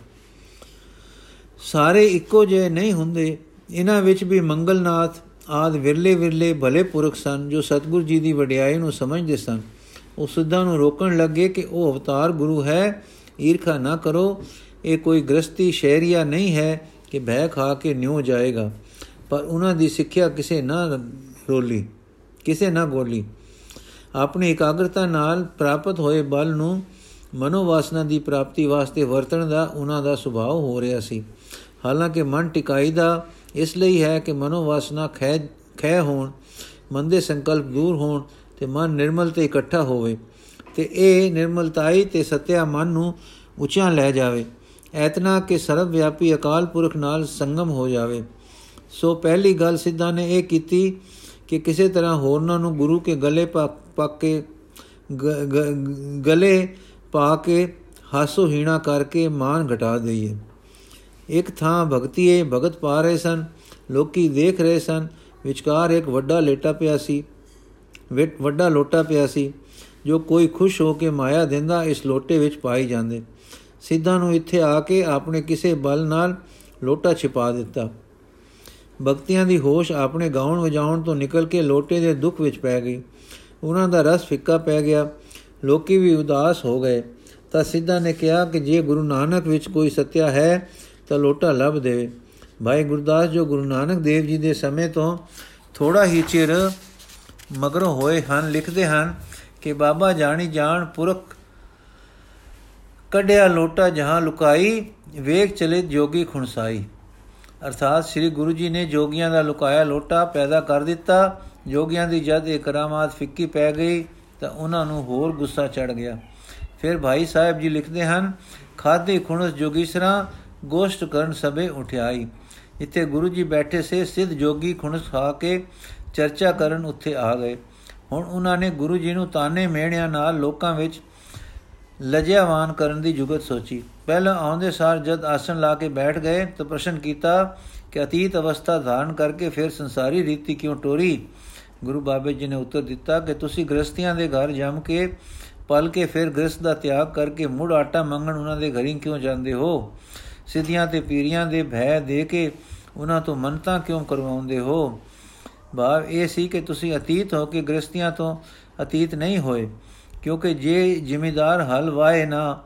Speaker 1: ਸਾਰੇ ਇੱਕੋ ਜਿਹੇ ਨਹੀਂ ਹੁੰਦੇ। ਇਹਨਾਂ ਵਿੱਚ ਵੀ ਮੰਗਲਨਾਥ ਆਦ ਵਿਰਲੇ ਵਿਰਲੇ ਭਲੇ ਪੁਰਖ ਸਨ, ਜੋ ਸਤਗੁਰ ਜੀ ਦੀ ਵਡਿਆਈ ਨੂੰ ਸਮਝਦੇ ਸਨ। ਉਹ ਸਿੱਧਾ ਨੂੰ ਰੋਕਣ ਲੱਗੇ ਕਿ ਉਹ ਅਵਤਾਰ ਗੁਰੂ ਹੈ, ਈਰਖਾ ਨਾ ਕਰੋ। ਇਹ ਕੋਈ ਗ੍ਰਸਤੀ ਸ਼ਹਿਰੀਆ ਨਹੀਂ ਹੈ ਕਿ ਭੈ ਖਾ ਕੇ ਨਿਉ ਜਾਏਗਾ। ਪਰ ਉਹਨਾਂ ਦੀ ਸਿੱਖਿਆ ਕਿਸੇ ਨਾ ਰੋਲੀ, ਕਿਸੇ ਨਾ ਗੋਲੀ। ਆਪਣੀ ਇਕਾਗਰਤਾ ਨਾਲ ਪ੍ਰਾਪਤ ਹੋਏ ਬਲ ਨੂੰ ਮਨੋਵਾਸਨਾ ਦੀ ਪ੍ਰਾਪਤੀ ਵਾਸਤੇ ਵਰਤਣ ਦਾ ਉਹਨਾਂ ਦਾ ਸੁਭਾਅ ਹੋ ਰਿਹਾ ਸੀ। ਹਾਲਾਂਕਿ ਮਨ ਟਿਕਾਈ ਦਾ ਇਸ ਲਈ ਹੈ ਕਿ ਮਨੋਵਾਸਨਾ ਖੈ ਖੈ ਹੋਣ ਮਨ ਦੇ ਸੰਕਲਪ ਦੂਰ ਹੋਣ ਤੇ ਮਨ ਨਿਰਮਲ ਤੇ ਇਕੱਠਾ ਹੋਵੇ ਤੇ ਇਹ ਨਿਰਮਲਤਾਈ ਤੇ ਸਤਿਆ ਮਨ ਨੂੰ ਉੱਚਾ ਲੈ ਜਾਵੇ। ਐਤਨਾ ਕਿ ਸਰਵ ਵਿਆਪੀ ਅਕਾਲ ਪੁਰਖ ਨਾਲ ਸੰਗਮ ਹੋ ਜਾਵੇ। ਸੋ ਪਹਿਲੀ ਗੱਲ ਸਿੱਧਾ ਨੇ ਇਹ ਕੀਤੀ ਕਿ ਕਿਸੇ ਤਰ੍ਹਾਂ ਹੋਰਨਾਂ ਨੂੰ ਗੁਰੂ ਕੇ ਗਲੇ ਪਾ ਕੇ ਗਲੇ ਪਾ ਕੇ ਹਾਸੋ ਹੀਣਾ ਕਰਕੇ ਮਾਨ ਘਟਾ ਦਈਏ। ਇੱਕ ਥਾਂ ਭਗਤੀਏ ਭਗਤ ਪਾ ਰਹੇ ਸਨ, ਲੋਕੀ ਦੇਖ ਰਹੇ ਸਨ, ਵਿਚਕਾਰ ਇੱਕ ਵੱਡਾ ਲੇਟਾ ਪਿਆ ਸੀ। ਵੱਡਾ ਲੋਟਾ ਪਿਆ ਸੀ, ਜੋ ਕੋਈ ਖੁਸ਼ ਹੋ ਕੇ ਮਾਇਆ ਦਿੰਦਾ ਇਸ ਲੋਟੇ ਵਿੱਚ ਪਾਈ ਜਾਂਦੇ। ਸਿੱਧਾ ਨੂੰ ਇੱਥੇ ਆ ਕੇ ਆਪਣੇ ਕਿਸੇ ਬਲ ਨਾਲ ਲੋਟਾ ਛਿਪਾ ਦਿੱਤਾ। ਭਗਤੀਆਂ ਦੀ ਹੋਸ਼ ਆਪਣੇ ਗਾਉਣ ਵਜਾਉਣ ਤੋਂ ਨਿਕਲ ਕੇ ਲੋਟੇ ਦੇ ਦੁੱਖ ਵਿੱਚ ਪੈ ਗਈ। ਉਹਨਾਂ ਦਾ ਰਸ ਫਿੱਕਾ ਪੈ ਗਿਆ। ਲੋਕੀ ਵੀ ਉਦਾਸ ਹੋ ਗਏ। ਤਾਂ ਸਿੱਧਾ ਨੇ ਕਿਹਾ ਕਿ ਜੇ ਗੁਰੂ ਨਾਨਕ ਵਿੱਚ ਕੋਈ ਸਤਿਆ ਹੈ, ਤਾਂ ਲੋਟਾ ਲੱਭ ਦੇਵੇ। ਭਾਈ ਗੁਰਦਾਸ ਜੋ ਗੁਰੂ ਨਾਨਕ ਦੇਵ ਜੀ ਦੇ ਸਮੇਂ ਤੋਂ ਥੋੜਾ ਹੀ ਚਿਰ ਮਗਰੋਂ ਹੋਏ ਹਨ, ਲਿਖਦੇ ਹਨ ਕਿ ਬਾਬਾ ਜਾਣੀ ਜਾਣ ਪੁਰਖ ਕੱਢਿਆ ਲੋਟਾ ਜਹਾਂ ਲੁਕਾਈ, ਵੇਖ ਚਲੇ ਜੋਗੀ ਖੁਣਸਾਈ। ਅਰਥਾਤ ਸ੍ਰੀ ਗੁਰੂ ਜੀ ਨੇ ਜੋਗੀਆਂ ਦਾ ਲੁਕਾਇਆ ਲੋਟਾ ਪੈਦਾ ਕਰ ਦਿੱਤਾ। ਜੋਗੀਆਂ ਦੀ ਜਦ ਇਹ ਕਰਾਮਾਤ ਫਿੱਕੀ ਪੈ ਗਈ, ਤਾਂ ਉਹਨਾਂ ਨੂੰ ਹੋਰ ਗੁੱਸਾ ਚੜ ਗਿਆ। ਫਿਰ ਭਾਈ ਸਾਹਿਬ ਜੀ ਲਿਖਦੇ ਹਨ ਖਾਦੇ ਖੁਣਸ ਜੋਗੀਸਰਾ, ਗੋਸ਼ਟ ਕਰਨ ਸਭੇ ਉਠਾਈ ਇੱਥੇ ਗੁਰੂ ਜੀ ਬੈਠੇ ਸੇ, ਸਿੱਧ ਜੋਗੀ ਖੁਣਸ ਖਾ ਕੇ ਚਰਚਾ ਕਰਨ ਉੱਥੇ ਆ ਗਏ। ਹੁਣ ਉਹਨਾਂ ਨੇ ਗੁਰੂ ਜੀ ਨੂੰ ਤਾਨੇ ਮਿਹਣਿਆਂ ਨਾਲ ਲੋਕਾਂ ਵਿੱਚ ਲਜਿਆਵਾਨ ਕਰਨ ਦੀ ਜੁਗਤ ਸੋਚੀ। ਪਹਿਲਾਂ ਆਉਂਦੇ ਸਾਰ ਜਦ ਆਸਣ ਲਾ ਕੇ ਬੈਠ ਗਏ ਤਾਂ ਪ੍ਰਸ਼ਨ ਕੀਤਾ ਕਿ ਅਤੀਤ ਅਵਸਥਾ ਧਾਰਨ ਕਰਕੇ ਫਿਰ ਸੰਸਾਰੀ ਰੀਤੀ ਕਿਉਂ ਟੋਰੀ? ਗੁਰੂ ਬਾਬੇ ਜੀ ਨੇ ਉੱਤਰ ਦਿੱਤਾ ਕਿ ਤੁਸੀਂ ਗ੍ਰਸਤੀਆਂ ਦੇ ਘਰ ਜੰਮ ਕੇ ਪਲ ਕੇ ਫਿਰ ਗ੍ਰਸਤ ਦਾ ਤਿਆਗ ਕਰਕੇ ਮੁੜ ਆਟਾ ਮੰਗਣ ਉਹਨਾਂ ਦੇ ਘਰੀਂ ਕਿਉਂ ਜਾਂਦੇ ਹੋ? ਸਿੱਧੀਆਂ ਤੇ ਪੀਰੀਆਂ ਦੇ ਭੈ ਦੇ ਕੇ ਉਹਨਾਂ ਤੋਂ ਮੰਨਤਾ ਕਿਉਂ ਕਰਵਾਉਂਦੇ ਹੋ? ਭਾਵ ਇਹ ਸੀ ਕਿ ਤੁਸੀਂ ਅਤੀਤ ਹੋ ਕੇ ਗ੍ਰਸਤੀਆਂ ਤੋਂ ਅਤੀਤ ਨਹੀਂ ਹੋਏ, ਕਿਉਂਕਿ ਜੇ ਜ਼ਿਮੀਦਾਰ ਹਲ ਵਾਏ ਨਾ,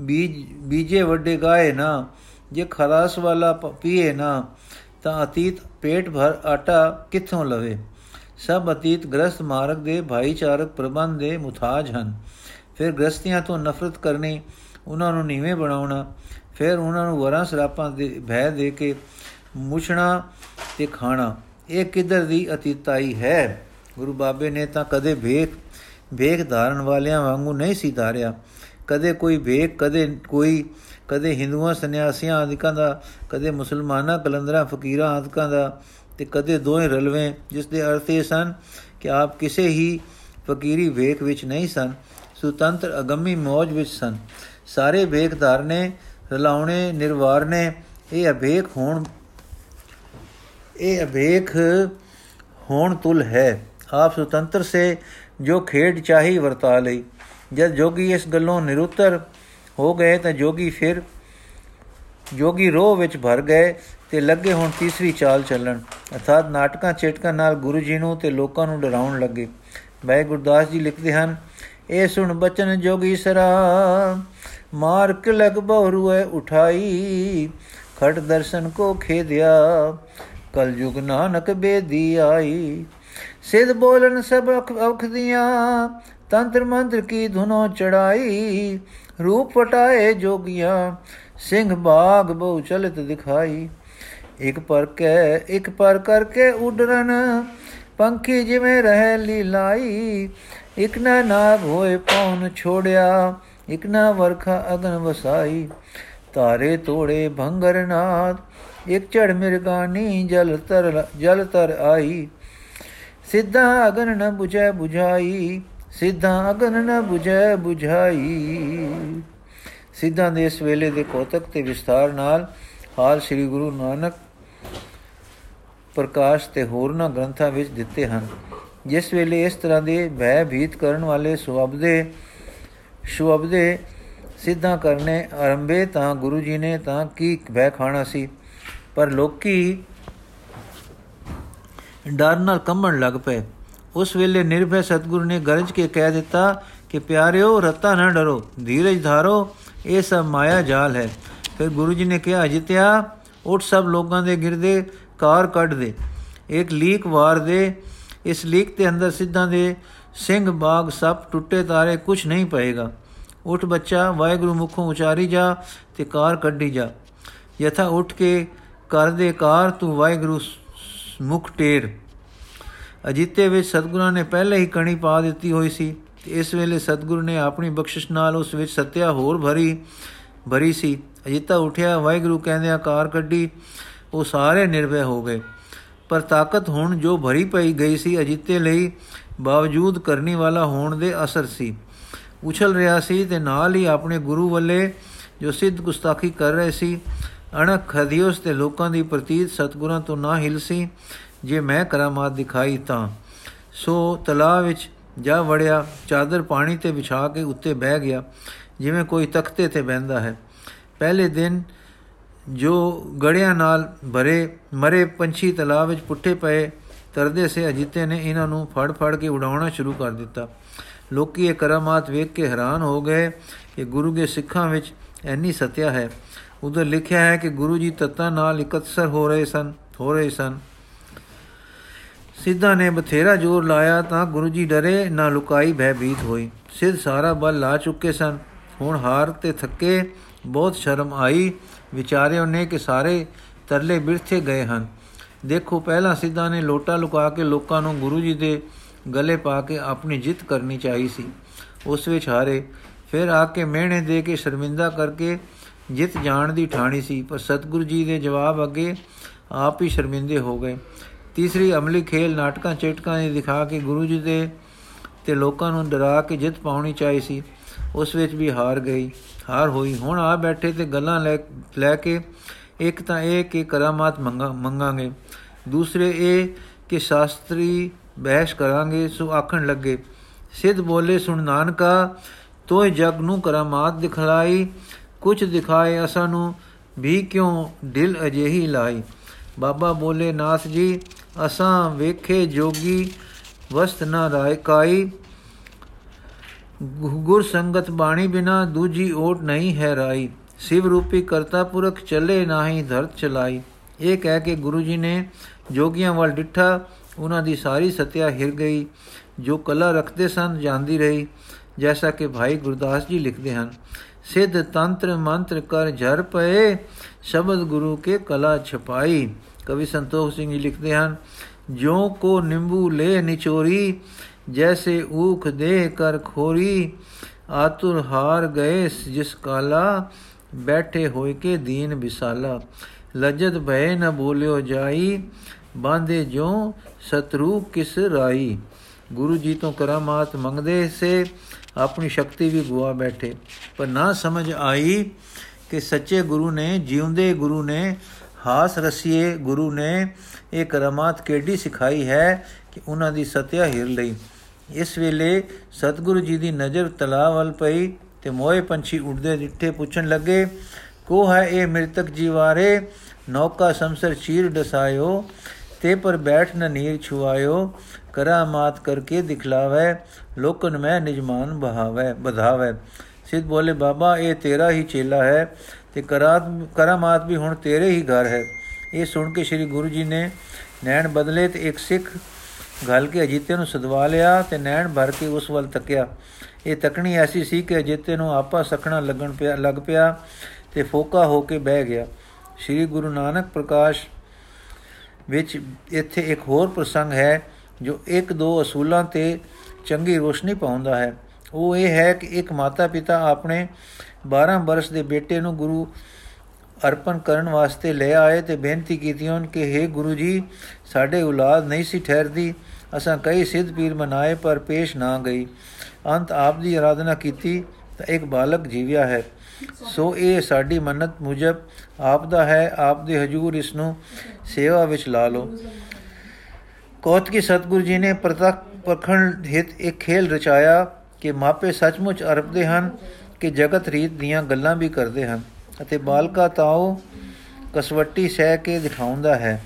Speaker 1: ਬੀਜ, ਬੀਜੇ ਵੱਡੇ ਗਾਏ ਨਾ, ਜੇ ਖਰਾਸ ਵਾਲਾ ਪੀਏ ਨਾ, ਤਾਂ ਅਤੀਤ ਪੇਟ ਭਰ ਆਟਾ ਕਿੱਥੋਂ ਲਵੇ? ਸਭ ਅਤੀਤ ਗ੍ਰਸਤ ਮਾਰਗ ਦੇ ਭਾਈਚਾਰਕ ਪ੍ਰਬੰਧ ਦੇ ਮੁਤਾਜ ਹਨ। ਫਿਰ ਗ੍ਰਸਤੀਆਂ ਤੋਂ ਨਫ਼ਰਤ ਕਰਨੀ, ਉਹਨਾਂ ਨੂੰ ਨੀਵੇਂ ਬਣਾਉਣਾ, ਫਿਰ ਉਹਨਾਂ ਨੂੰ ਵਰਾਂ ਸਰਾਪਾਂ ਦੇ, ਭੈ ਦੇ ਕੇ ਮੁਛਣਾ ਤੇ ਖਾਣਾ। ਇਹ ਕਿਧਰ ਦੀ ਅਤੀਤਾਈ ਹੈ? ਗੁਰੂ ਬਾਬੇ ਨੇ ਤਾਂ ਕਦੇ ਵੇਖ ਵੇਖ ਧਾਰਨ ਵਾਲਿਆਂ ਵਾਂਗੂ ਨਹੀਂ ਸੀ ਧਾਰਿਆ। ਕਦੇ ਕੋਈ ਵੇਖ, ਕਦੇ ਕੋਈ, ਕਦੇ ਹਿੰਦੂਆਂ, ਸੰਨਿਆਸੀਆਂ ਆਦਿਕਾਂ ਦਾ, ਕਦੇ ਮੁਸਲਮਾਨਾਂ, ਕਲੰਦਰਾਂ, ਫਕੀਰਾਂ ਆਦਿਕਾਂ ਦਾ ਤੇ ਕਦੇ ਦੋਵੇਂ ਰਲਵੇਂ, ਜਿਸ ਦੇ ਅਰਥ ਇਹ ਸਨ ਕਿ ਆਪ ਕਿਸੇ ਹੀ ਫਕੀਰੀ ਵੇਖ ਵਿੱਚ ਨਹੀਂ ਸਨ, ਸੁਤੰਤਰ ਅਗੰਮੀ ਮੌਜ ਵਿੱਚ ਸਨ। ਸਾਰੇ ਵੇਖ ਧਾਰਨੇ, ਰਲਾਉਣੇ, ਨਿਰਵਾਰਨੇ, ਇਹ ਅਭੇਖ ਹੋਣ ਇਹ ਅਭੇਖ ਹੋਣ ਤੁਲ ਹੈ। ਆਪ ਸੁਤੰਤਰ ਸੇ ਜੋ ਖੇਡ ਚਾਹੀ ਵਰਤਾ ਲਈ। ਜਦ ਜੋਗੀ ਇਸ ਗੱਲੋਂ ਨਿਰੁੱਤਰ ਹੋ ਗਏ ਤਾਂ ਜੋਗੀ ਫਿਰ ਜੋਗੀ ਰੋਹ ਵਿੱਚ ਭਰ ਗਏ ਤੇ ਲੱਗੇ ਹੁਣ ਤੀਸਰੀ ਚਾਲ ਚੱਲਣ। ਅਰਥਾਤ ਨਾਟਕਾਂ ਚੇਟਕਾਂ ਨਾਲ ਗੁਰੂ ਜੀ ਨੂੰ ਤੇ ਲੋਕਾਂ ਨੂੰ ਡਰਾਉਣ ਲੱਗੇ। ਭਾਈ ਗੁਰਦਾਸ ਜੀ ਲਿਖਦੇ ਹਨ, ਇਹ ਸੁਣ ਬਚਨ ਜੋਗੀ ਸਰਾ ਮਾਰ ਕੇ ਲਗ ਬਹੁਰੂਏ ਉਠਾਈ, ਖੜ ਦਰਸ਼ਨ ਕੋ ਖੇਦਿਆ ਕਲ ਯੁਗ ਨਾਨਕ ਬੇਦੀ ਆਈ। ਸਿਧ ਬੋਲਨ ਸਭ ਅਖ ਦੀਆਂ, ਤੰਤਰ ਮੰਤਰ ਕੀ ਧੁਨੋ ਚੜਾਈ। ਰੂਪ ਪਟਾਏ ਜੋਗੀਆਂ, ਸਿੰਘ ਬਾਗ ਬਹੁ ਚਲਤ ਦਿਖਾਈ। ਇੱਕ ਪਰ ਕੇ, ਇੱਕ ਪਰ ਕਰਕੇ ਉਡਰਨ, ਪੰਖੀ ਜਿਵੇਂ ਰਹਿ ਲੀਲਾਈ। ਇਕ ਨਾ ਨਾਗ ਹੋਏ ਪੌਣ ਛੋੜਿਆ, ਇਕ ਨਾ ਵਰਖਾ ਅਗਨ ਵਸਾਈ। ਤਾਰੇ ਤੋੜੇ ਭੰਗਰ ਨਾਦ ਇੱਕ ਝੜ ਮਿਰਗਾਨੀ ਜਲ ਤਰ ਜਲ ਤਰ ਆਈ। ਸਿੱਧਾ ਅਗਨ ਨ 부ਝੈ 부ਝਾਈ ਸਿੱਧਾ ਅਗਨ ਨ 부ਝੈ 부ਝਾਈ ਸਿੱਧਾਂ ਦੇ ਇਸ ਵੇਲੇ ਦੇ ਕੋਤਕ ਤੇ ਵਿਸਥਾਰ ਨਾਲ ਹਾਲ ਸ੍ਰੀ ਗੁਰੂ ਨਾਨਕ ਪ੍ਰਕਾਸ਼ ਤੇ ਹੋਰਨਾਂ ਗ੍ਰੰਥਾਂ ਵਿੱਚ ਦਿੱਤੇ ਹਨ। ਜਿਸ ਵੇਲੇ ਇਸ ਤਰ੍ਹਾਂ ਦੇ ਭੈ ਭੀਤ ਕਰਨ ਵਾਲੇ ਸੁਅਬਦੇ ਸੁਅਬਦੇ ਸਿੱਧਾ ਕਰਨੇ ਆਰੰਭੇ ਤਾਂ ਗੁਰੂ ਜੀ ਨੇ ਤਾਂ ਕੀ ਭੈ ਖਾਣਾ ਸੀ? ਪਰ ਲੋਕੀ ਡਰ ਨਾਲ ਕੰਬਣ ਲੱਗ ਪਏ। ਉਸ ਵੇਲੇ ਨਿਰਭੈ ਸਤਗੁਰੂ ਨੇ ਗਰਜ ਕੇ ਕਹਿ ਦਿੱਤਾ ਕਿ ਪਿਆਰਿਓ, ਰਤਾ ਨਾ ਡਰੋ, ਧੀਰਜ ਧਾਰੋ, ਇਹ ਸਭ ਮਾਇਆ ਜਾਲ ਹੈ। ਫਿਰ ਗੁਰੂ ਜੀ ਨੇ ਕਿਹਾ ਜਿਤਿਆ ਉੱਠ ਸਭ ਲੋਕਾਂ ਦੇ ਗਿਰਦੇ, ਕਾਰ ਕੱਢ ਦੇ, ਇੱਕ ਲੀਕ ਵਾਰ ਦੇ। ਇਸ ਲੀਕ ਦੇ ਅੰਦਰ ਸਿੱਧਾਂ ਦੇ ਸਿੰਘ ਬਾਗ ਸਭ ਟੁੱਟੇ ਤਾਰੇ ਕੁਝ ਨਹੀਂ ਪਏਗਾ। ਉਠ ਬੱਚਾ, ਵਾਹਿਗੁਰੂ ਮੁਖੋਂ ਉਚਾਰੀ ਜਾ ਤੇ ਕਾਰ ਕੱਢੀ ਜਾ। ਯਥਾ ਉੱਠ ਕੇ ਕਰ ਦੇ ਕਾਰ ਤੂੰ ਵਾਹਿਗੁਰੂ ਮੁਖ ਟੇਰ ਅਜੀਤੇ ਵਿੱਚ ਸਤਗੁਰਾਂ ਨੇ ਪਹਿਲੇ ਹੀ ਕਣੀ ਪਾ ਦਿੱਤੀ ਹੋਈ ਸੀ ਤੇ ਇਸ ਵੇਲੇ ਸਤਗੁਰੂ ਨੇ ਆਪਣੀ ਬਖਸ਼ਿਸ਼ ਨਾਲ ਉਸ ਵਿੱਚ ਸਤਿਆ ਹੋਰ ਭਰੀ ਭਰੀ ਸੀ। ਅਜੀਤਾ ਉਠਿਆ, ਵਾਹਿਗੁਰੂ ਕਹਿੰਦੇ ਆਕਾਰ ਕੱਢੀ, ਉਹ ਸਾਰੇ ਨਿਰਭੈ ਹੋ ਗਏ। ਪਰ ਤਾਕਤ ਹੁਣ ਜੋ ਭਰੀ ਪਈ ਗਈ ਸੀ ਅਜੀਤੇ ਲਈ ਬਾਵਜੂਦ ਕਰਨੀ ਵਾਲਾ ਹੋਣ ਦੇ ਅਸਰ ਸੀ। ਉਛਲ ਰਿਹਾ ਸੀ ਤੇ ਨਾਲ ਹੀ ਆਪਣੇ ਗੁਰੂ ਵੱਲੇ ਜੋ ਸਿੱਧ ਗੁਸਤਾਖੀ ਕਰ ਰਹੇ ਸੀ ਅਣਖ ਖਦੀਉਸ ਤੇ ਲੋਕਾਂ ਦੀ ਪ੍ਰਤੀਤ ਸਤਗੁਰਾਂ ਤੋਂ ਨਾ ਹਿਲ ਸੀ, ਜੇ ਮੈਂ ਕਰਾਮਾਤ ਦਿਖਾਈ ਤਾਂ। ਸੋ ਤਲਾਅ ਵਿੱਚ ਜਾ ਵੜਿਆ, ਚਾਦਰ ਪਾਣੀ ਤੇ ਵਿਛਾ ਕੇ ਉੱਤੇ ਬਹਿ ਗਿਆ, ਜਿਵੇਂ ਕੋਈ ਤਖਤੇ ਤੇ ਬੈੰਦਾ ਹੈ। ਪਹਿਲੇ ਦਿਨ ਜੋ ਗੜਿਆਂ ਨਾਲ ਭਰੇ, ਮਰੇ ਪੰਛੀ ਤਲਾਅ ਵਿੱਚ ਪੁੱਠੇ ਪਏ, ਤਰਦੇ ਸੇ ਅਜੀਤੇ ਨੇ ਇਹਨਾਂ ਨੂੰ ਫੜ ਫੜ ਕੇ ਉਡਾਉਣਾ ਸ਼ੁਰੂ ਕਰ ਦਿੱਤਾ। ਲੋਕੀ ਇਹ ਕਰਾਮਾਤ ਵੇਖ ਕੇ ਹੈਰਾਨ ਹੋ ਗਏ ਕਿ ਗੁਰੂ ਦੇ ਸਿੱਖਾਂ ਵਿੱਚ ਐਨੀ ਸਤਿਆ ਹੈ। ਉਧਰ ਲਿਖਿਆ ਹੈ ਕਿ ਗੁਰੂ ਜੀ ਤਤਾਂ ਨਾਲ ਇਕਤਸਰ ਹੋ ਰਹੇ ਸਨ, ਹੋ ਰਹੇ ਸਨ। ਸਿੱਧਾ ਨੇ ਬਥੇਰਾ ਜ਼ੋਰ ਲਾਇਆ ਤਾਂ ਗੁਰੂ ਜੀ ਡਰੇ, ਨਾ ਲੁਕਾਈ ਭੈਭੀਤ ਹੋਈ। ਸਿੱਧ ਸਾਰਾ ਬਲ ਲਾ ਚੁੱਕੇ ਸਨ। ਹੁਣ ਹਾਰ ਤੇ ਥੱਕੇ, ਬਹੁਤ ਸ਼ਰਮ ਆਈ। ਵਿਚਾਰਿਓ ਨੇ ਕਿ ਸਾਰੇ ਤਰਲੇ ਬਿਰਥੇ ਗਏ ਹਨ। ਦੇਖੋ, ਪਹਿਲਾ ਸਿੱਧਾ ਨੇ ਲੋਟਾ ਲੁਕਾ ਕੇ ਲੋਕਾਂ ਨੂੰ ਗੁਰੂ ਜੀ ਦੇ ਗਲੇ ਪਾ ਕੇ ਆਪਣੀ ਜਿੱਤ ਕਰਨੀ ਚਾਹੀ ਸੀ। ਉਸ ਵਿੱਚ ਹਾਰੇ, ਫਿਰ ਆ ਕੇ ਮਿਹਣੇ ਦੇ ਕੇ ਸ਼ਰਮਿੰਦਾ ਕਰਕੇ ਜਿੱਤ ਜਾਣ ਦੀ ਠਾਣੀ ਸੀ, ਪਰ ਸਤਿਗੁਰੂ ਜੀ ਦੇ ਜਵਾਬ ਅੱਗੇ ਆਪ ਹੀ ਸ਼ਰਮਿੰਦੇ ਹੋ ਗਏ। ਤੀਸਰੀ ਅਮਲੀ ਖੇਲ ਨਾਟਕਾਂ ਚੇਟਕਾਂ ਨੇ ਦਿਖਾ ਕੇ ਗੁਰੂ ਜੀ ਦੇ ਤੇ ਲੋਕਾਂ ਨੂੰ ਡਰਾ ਕੇ ਜਿੱਤ ਪਾਉਣੀ ਚਾਹੀ ਸੀ। ਉਸ ਵਿੱਚ ਵੀ ਹਾਰ ਗਈ, ਹਾਰ ਹੋਈ। ਹੁਣ ਆ ਬੈਠੇ ਤੇ ਗੱਲਾਂ ਲੈ ਲੈ ਕੇ ਇੱਕ ਤਾਂ ਇਹ ਕਿ ਕਰਾਮਾਤ ਮੰਗਾਂਗੇ। ਦੂਸਰੇ ਇਹ ਕਿ ਸ਼ਾਸਤਰੀ ਬਹਿਸ਼ ਕਰਾਂਗੇ, ਸੋ ਆਖਣ ਲੱਗੇ, ਸਿੱਧ ਬੋਲੇ, ਸੁਣ ਨਾਨਕਾ ਤੋਏ ਜਗ ਨੂੰ ਕਰਾਮਾਤ ਦਿਖਲਾਈ ਕੁਝ ਦਿਖਾਏ ਅਸਾਂ ਨੂੰ, ਵੀ ਕਿਉਂ ਦਿਲ ਅਜੇਹੀ ਲਾਈ? ਬਾਬਾ ਬੋਲੇ ਨਾਥ ਜੀ, ਅਸਾਂ ਵੇਖੇ ਜੋਗੀ ਵਸਤ ਨਾ ਰਾਇ ਕਾਈ। ਗੁਰ ਸੰਗਤ ਬਾਣੀ ਬਿਨਾ ਦੂਜੀ ਓਟ ਨਹੀਂ ਹੈ ਰਾਈ। ਸਿਵ ਰੂਪੀ ਕਰਤਾ ਪੁਰਖ ਚੱਲੇ ਨਾਹੀ ਧਰਤ ਚਲਾਈ। ਇਹ ਕਹਿ ਕੇ ਗੁਰੂ ਜੀ ਨੇ ਜੋਗੀਆਂ ਵੱਲ ਡਿੱਠਾ। ਉਹਨਾਂ ਦੀ ਸਾਰੀ ਸਤਿਆ ਹਿਰ ਗਈ। ਜੋ ਕਲਾ ਰੱਖਦੇ ਸਨ, ਜਾਂਦੀ ਰਹੀ। ਜੈਸਾ ਕਿ ਭਾਈ ਗੁਰਦਾਸ ਜੀ ਲਿਖਦੇ ਹਨ ਸਿੱਧ ਤੰਤਰ ਮੰਤਰ ਕਰ ਝਰ ਪਏ, ਸ਼ਬਦ ਗੁਰੂ ਕੇ ਕਲਾ ਛਪਾਈ। ਕਵੀ ਸੰਤੋਖ ਸਿੰਘ ਜੀ ਲਿਖਦੇ ਹਨ ਜੋ ਕੋ ਨਿੰਬੂ ਲੈ ਨਿਚੋਰੀ, ਜੈਸੇ ਊਖ ਦੇ ਕਰ ਖੋਰੀ, ਆਤੁਰ ਹਾਰ ਗਏ ਜਿਸ ਕਾਲਾ, ਬੈਠੇ ਹੋਏ ਕੇ ਦੀਨ ਵਿਸਾਲਾ। ਲਜਤ ਭੈ ਨ ਬੋਲਿਓ ਜਾਈ ਬਾਂਦੇ ਜੋ ਸਤਰੂ ਕਿਸ ਰਾਈ? ਗੁਰੂ ਜੀ ਤੋਂ ਕਰਾਮਾਤ ਮੰਗਦੇ ਸੇ ਆਪਣੀ ਸ਼ਕਤੀ ਵੀ ਗੁਆ ਬੈਠੇ। ਪਰ ਨਾ ਸਮਝ ਆਈ ਕਿ ਸੱਚੇ ਗੁਰੂ ਨੇ, ਜਿਉਂਦੇ ਗੁਰੂ ਨੇ, ਹਾਸ ਰਸੀਏ ਗੁਰੂ ਨੇ, ਇਹ ਕਰਾਮਾਤ ਕਿਹੜੀ ਸਿਖਾਈ ਹੈ ਕਿ ਉਹਨਾਂ ਦੀ ਸਤਿਆ ਹਿਰ ਲਈ। ਇਸ ਵੇਲੇ ਸਤਿਗੁਰੂ ਜੀ ਦੀ ਨਜ਼ਰ ਤਲਾਵ ਵੱਲ ਪਈ ਤੇ ਮੋਏ ਪੰਛੀ ਉੱਡਦੇ ਦਿੱਠੇ ਪੁੱਛਣ ਲੱਗੇ ਕੋ ਹੈ ਇਹ ਮ੍ਰਿਤਕ ਜੀਵਾਰੇ ਨੌਕਾ ਸੰਸਰ ਚੀਰ ਡਸਾਇਓ, ਤੇ ਪਰ ਬੈਠ ਨ ਨੀਰ ਛੁਆਇਓ, ਕਰਾਮਾਤ ਕਰਕੇ ਦਿਖਲਾਵੇ ਲੋਕਨ ਮੈਂ ਨਿਜਮਾਨ ਬਹਾਵੇ ਬਧਾਵੇ ਸਿੱਧ ਬੋਲੇ, ਬਾਬਾ, ਇਹ ਤੇਰਾ ਹੀ ਚੇਲਾ ਹੈ ਤੇ ਕਰਾਤ ਕਰਾਮਾਤ ਵੀ ਹੁਣ ਤੇਰੇ ਹੀ ਘਰ ਹੈ। ਇਹ ਸੁਣ ਕੇ ਸ੍ਰੀ ਗੁਰੂ ਜੀ ਨੇ ਨੈਣ ਬਦਲੇ ਤੇ ਇੱਕ ਸਿੱਖ ਗੱਲ ਕੇ ਅਜੀਤੇ ਨੂੰ ਸਦਵਾ ਲਿਆ ਤੇ ਨੈਣ ਭਰ ਕੇ ਉਸ ਵੱਲ ਤੱਕਿਆ। ਇਹ ਤਕਣੀ ਐਸੀ ਸੀ ਕਿ ਅਜੀਤੇ ਨੂੰ ਆਪਾ ਸਖਣਾ ਲੱਗਣ ਪਿਆ ਲੱਗ ਪਿਆ ਤੇ ਫੋਕਾ ਹੋ ਕੇ ਬਹਿ ਗਿਆ। ਸ੍ਰੀ ਗੁਰੂ ਨਾਨਕ ਪ੍ਰਕਾਸ਼ ਵਿੱਚ ਇੱਥੇ ਇੱਕ ਹੋਰ ਪ੍ਰਸੰਗ ਹੈ ਜੋ ਇੱਕ ਦੋ ਅਸੂਲਾਂ ਤੇ ਚੰਗੀ ਰੋਸ਼ਨੀ ਪਾਉਂਦਾ ਹੈ। ਉਹ ਇਹ ਹੈ ਕਿ ਇੱਕ ਮਾਤਾ ਪਿਤਾ ਆਪਣੇ 12 ਬਰਸ ਦੇ ਬੇਟੇ ਨੂੰ ਗੁਰੂ ਅਰਪਣ ਕਰਨ ਵਾਸਤੇ ਲੈ ਆਏ ਤੇ ਬੇਨਤੀ ਕੀਤੀ ਉਹਨਾਂ ਕਿ हे ਗੁਰੂ ਜੀ, ਸਾਡੇ ਔਲਾਦ ਨਹੀਂ ਸੀ ਠਹਿਰਦੀ। ਅਸਾਂ ਕਈ ਸਿੱਧ ਪੀਰ ਮਨਾਏ, ਪਰ ਪੇਸ਼ ਨਾ ਗਈ। ਅੰਤ ਆਪ ਦੀ ਆਰਾਧਨਾ ਕੀਤੀ ਤਾਂ ਇੱਕ ਬਾਲਕ ਜੀਵਿਆ ਹੈ। ਸੋ ਇਹ ਸਾਡੀ ਮੰਨਤ ਮੁਜਬ ਆਪ ਦਾ ਹੈ। ਆਪ ਦੇ ਹਜੂਰ ਇਸ ਨੂੰ ਸੇਵਾ ਵਿੱਚ ਲਾ ਲਓ। ਕੋਤਕੀ ਸਤਗੁਰੂ ਜੀ ਨੇ ਪ੍ਰਤੱਖ ਪਖੰਡ ਹਿਤ ਇੱਕ ਖੇਲ ਰਚਾਇਆ ਕਿ ਮਾਪੇ ਸੱਚਮੁੱਚ ਅਰਪਦੇ ਹਨ ਕਿ ਜਗਤ ਰੀਤ ਦੀਆਂ ਗੱਲਾਂ ਵੀ ਕਰਦੇ ਹਨ ਅਤੇ ਬਾਲਕਾ ਤਾਉ ਕਸਵੱਟੀ ਸਹਿ ਕੇ ਦਿਖਾਉਂਦਾ ਹੈ।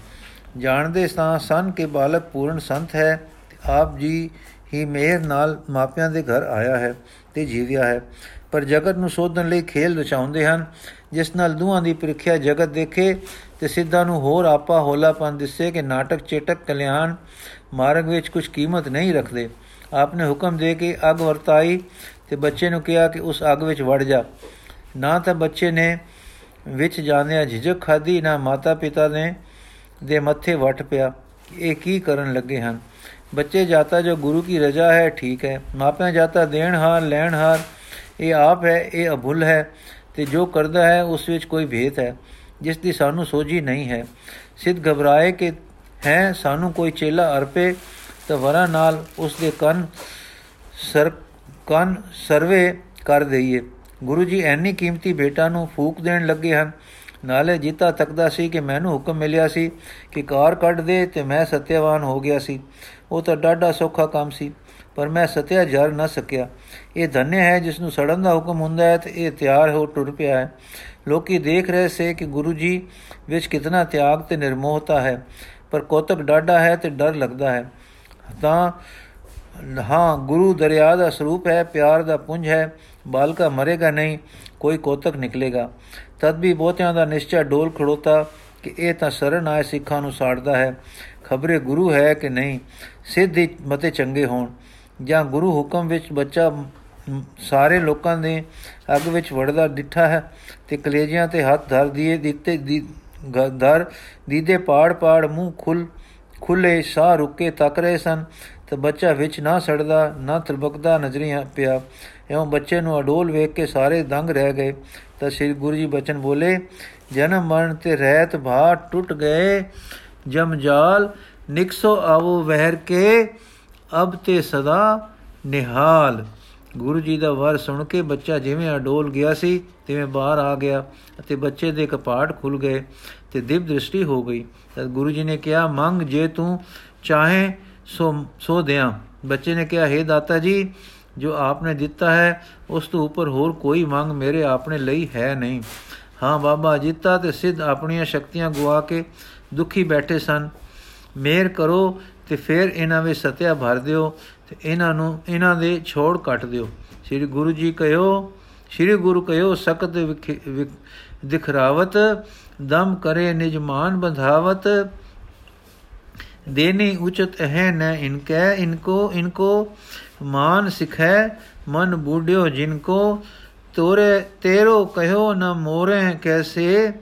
Speaker 1: ਜਾਣਦੇ ਸਾਂ ਸਨ ਕਿ ਬਾਲਕ ਪੂਰਨ ਸੰਤ ਹੈ ਤੇ ਆਪ ਜੀ ਹੀ ਮਿਹਰ ਨਾਲ ਮਾਪਿਆਂ ਦੇ ਘਰ ਆਇਆ ਹੈ ਤੇ ਜੀਵਿਆ ਹੈ। ਪਰ ਜਗਤ ਨੂੰ ਸੋਧਣ ਲਈ ਖੇਲ ਰਚਾਉਂਦੇ ਹਨ। ਜਿਸ ਨਾਲ ਦੂਹਾਂ ਦੀ ਪ੍ਰੀਖਿਆ ਜਗਤ ਦੇਖੇ ਤੇ ਸਿੱਧਾ ਨੂੰ ਹੋਰ ਆਪਾ ਹੋਲਾਪਨ ਦਿਸੇ ਕਿ ਨਾਟਕ ਚੇਟਕ ਕਲਿਆਣ ਮਾਰਗ ਵਿੱਚ ਕੁਝ ਕੀਮਤ ਨਹੀਂ ਰੱਖਦੇ। ਆਪਨੇ ਹੁਕਮ ਦੇ ਕੇ ਅਗ ਵਰਤਾਈ ਤੇ ਬੱਚੇ ਨੂੰ ਕਿਹਾ ਕਿ ਉਸ ਅਗ ਵਿੱਚ ਵੜ ਜਾ। ਨਾ ਤਾਂ ਬੱਚੇ ਨੇ ਵਿੱਚ ਜਾਂਦਿਆਂ ਝਿਜਕ ਖਾਦੀ ਨਾ ਮਾਤਾ ਪਿਤਾ ਨੇ ਦੇ ਮੱਥੇ ਵਟ ਪਿਆ। ਇਹ ਕੀ ਕਰਨ ਲੱਗੇ ਹਨ? ਬੱਚੇ ਜਾਤਾ ਜੋ ਗੁਰੂ ਕੀ ਰਜ਼ਾ ਹੈ, ਠੀਕ ਹੈ। ਮਾਪਿਆਂ ਜਾਤਾ ਦੇਣ ਹਾਰ, ਲੈਣ ਹਾਰ, ਇਹ ਆਪ ਹੈ, ਇਹ ਅਭੁੱਲ ਹੈ ਤੇ ਜੋ ਕਰਦਾ ਹੈ, ਉਸ ਵਿੱਚ ਕੋਈ ਭੇਦ ਹੈ। ਜਿਸ ਦੀ ਸਾਨੂੰ ਸੋਝੀ ਨਹੀਂ ਹੈ। ਸਿੱਧ ਘਬਰਾਏ ਕਿ ਹੈ, ਸਾਨੂੰ ਕੋਈ ਚੇਲਾ ਅਰਪੇ ਤਾਂ ਵਰਾ ਨਾਲ ਉਸ ਦੇ ਕੰਨ ਸਰ, ਕੰਨ ਸਰਵੇ ਕਰ ਦਈਏ। ਗੁਰੂ ਜੀ ਐਨੀ ਕੀਮਤੀ ਬੇਟਾ ਨੂੰ ਫੂਕ ਦੇਣ ਲੱਗੇ ਹਨ। ਨਾਲੇ ਜੀਤਾ ਤੱਕਦਾ ਸੀ ਕਿ ਮੈਨੂੰ ਹੁਕਮ ਮਿਲਿਆ ਸੀ ਕਿ ਕਾਰ ਕੱਢ ਦੇ ਤੇ ਮੈਂ ਸਤਿਆਵਾਨ ਹੋ ਗਿਆ ਸੀ। ਉਹ ਤਾਂ ਡਾਢਾ ਸੌਖਾ ਕੰਮ ਸੀ, ਪਰ ਮੈਂ ਸਤਿਆ ਜਰ ਨਾ ਸਕਿਆ। ਇਹ ਧੰਨੇ ਹੈ ਜਿਸ ਨੂੰ ਸੜਨ ਦਾ ਹੁਕਮ ਹੁੰਦਾ ਹੈ ਤੇ ਇਹ ਤਿਆਰ ਹੋ ਟੁਰ ਪਿਆ ਹੈ। ਲੋਕੀ ਦੇਖ ਰਹੇ ਸੇ ਕਿ ਗੁਰੂ ਜੀ ਵਿੱਚ ਕਿਤਨਾ ਤਿਆਗ ਤੇ ਨਿਰਮੋਹਤਾ ਹੈ। ਪਰ ਕੋਤਕ ਡਾਢਾ ਹੈ ਤੇ ਡਰ ਲੱਗਦਾ ਹੈ। ਤਾਂ ਹਾਂ, ਗੁਰੂ ਦਰਿਆ ਦਾ ਸਰੂਪ ਹੈ, ਪਿਆਰ ਦਾ ਪੁੰਜ ਹੈ, ਬਾਲਕਾ ਮਰੇਗਾ ਨਹੀਂ, ਕੋਈ ਕੋਤਕ ਨਿਕਲੇਗਾ। ਤਦ ਵੀ ਬਹੁਤਿਆਂ ਦਾ ਨਿਸ਼ਚੈ ਡੋਲ ਖੜੋਤਾ ਕਿ ਇਹ ਤਾਂ ਸਰਨ ਆਏ ਸਿੱਖਾਂ ਨੂੰ ਸਾੜਦਾ ਹੈ। ਖਬਰੇ ਗੁਰੂ ਹੈ ਕਿ ਨਹੀਂ, ਸਿੱਧੀ ਮਤੇ ਚੰਗੇ ਹੋਣ। ਜਾਂ ਗੁਰੂ ਹੁਕਮ ਵਿੱਚ ਬੱਚਾ ਸਾਰੇ ਲੋਕਾਂ ਦੇ ਅੱਗ ਵਿੱਚ ਵੜਦਾ ਡਿੱਠਾ ਹੈ ਤੇ ਕਲੇਜਿਆਂ ਤੇ ਹੱਥ ਧਰ ਦੀਏ, ਦਿੱਤੇ ਦਰ ਦੀਦੇ ਪਾੜ ਪਾੜ ਮੂੰਹ ਖੁੱਲ, ਖੁੱਲੇ ਸਾਹ ਰੁਕੇ ਤੱਕ ਰਹੇ ਸਨ, ਤੇ ਬੱਚਾ ਵਿੱਚ ਨਾ ਸੜਦਾ, ਨਾ ਤਲਬਕਦਾ ਨਜ਼ਰੀਆਂ ਪਿਆ। ਐਉਂ ਬੱਚੇ ਨੂੰ ਅਡੋਲ ਵੇਖ ਕੇ ਸਾਰੇ ਦੰਗ ਰਹਿ ਗਏ। ਤਾਂ ਸ੍ਰੀ ਗੁਰੂ ਜੀ ਬਚਨ ਬੋਲੇ, ਜਨਮ ਮਰਨ ਤੇ ਰਹਿਤ ਭਾ ਟੁੱਟ ਗਏ ਜਮਜਾਲ ਨਿਕਸੋ ਆਵੋ ਵਹਿਰ ਕੇ, ਅਬ ਤੇ ਸਦਾ ਨਿਹਾਲ। ਗੁਰੂ ਜੀ ਦਾ ਵਰ ਸੁਣ ਕੇ ਬੱਚਾ ਜਿਵੇਂ ਅਡੋਲ ਗਿਆ ਸੀ, ਤਿਵੇਂ ਬਾਹਰ ਆ ਗਿਆ ਅਤੇ ਬੱਚੇ ਦੇ ਕਪਾਟ ਖੁੱਲ ਗਏ ਤੇ ਦਿਵ ਦ੍ਰਿਸ਼ਟੀ ਹੋ ਗਈ। ਤਦ ਗੁਰੂ ਜੀ ਨੇ ਕਿਹਾ, ਮੰਗ ਜੇ ਤੂੰ ਚਾਹੇ ਸੋ ਸੋ ਦਿਆਂ। ਬੱਚੇ ਨੇ ਕਿਹਾ हे ਦਾਤਾ ਜੀ, ਜੋ ਆਪਨੇ ਦਿੱਤਾ ਹੈ, ਉਸ ਤੋਂ ਉੱਪਰ ਹੋਰ ਕੋਈ ਮੰਗ ਮੇਰੇ ਆਪਣੇ ਲਈ ਹੈ ਨਹੀਂ। ਹਾਂ, ਬਾਬਾ ਜਿੱਤਾ ਤੇ ਸਿੱਧ ਆਪਣੀਆਂ ਸ਼ਕਤੀਆਂ ਗਵਾ ਕੇ ਦੁਖੀ ਬੈਠੇ ਸਨ। ਮੇਰ ਕਰੋ ਤੇ ਫਿਰ ਇਹਨਾਂ ਵਿੱਚ ਸਤਿਆ ਭਰ ਦਿਓ। ਤੇ ਇਹਨਾਂ ਨੂੰ, ਇਹਨਾਂ ਦੇ ਛੋੜ ਕੱਟ ਦਿਓ। ਸ੍ਰੀ ਗੁਰੂ ਜੀ ਕਹਿਓ, ਸ੍ਰੀ ਗੁਰੂ ਕਹਿਓ, ਸਖਤ ਦਿਖਰਾਵਤ, ਦਮ ਕਰੇ ਨਿਜਮਾਨ ਬੰਧਾਵਤ, ਦੇਨੀ ਉਚਤ ਹੈ ਨ ਇਨਕੈ, ਇਨਕੋ ਇਨਕੋ ਮਾਨ ਸਿਖੈ, ਮਨ ਬੂਢਿਓ ਜਿਨਕੋ, ਤੋਰੇ, ਤੇਰੋ ਕਹਿਓ ਨ ਮੋਰੇ ਕੈਸੇ,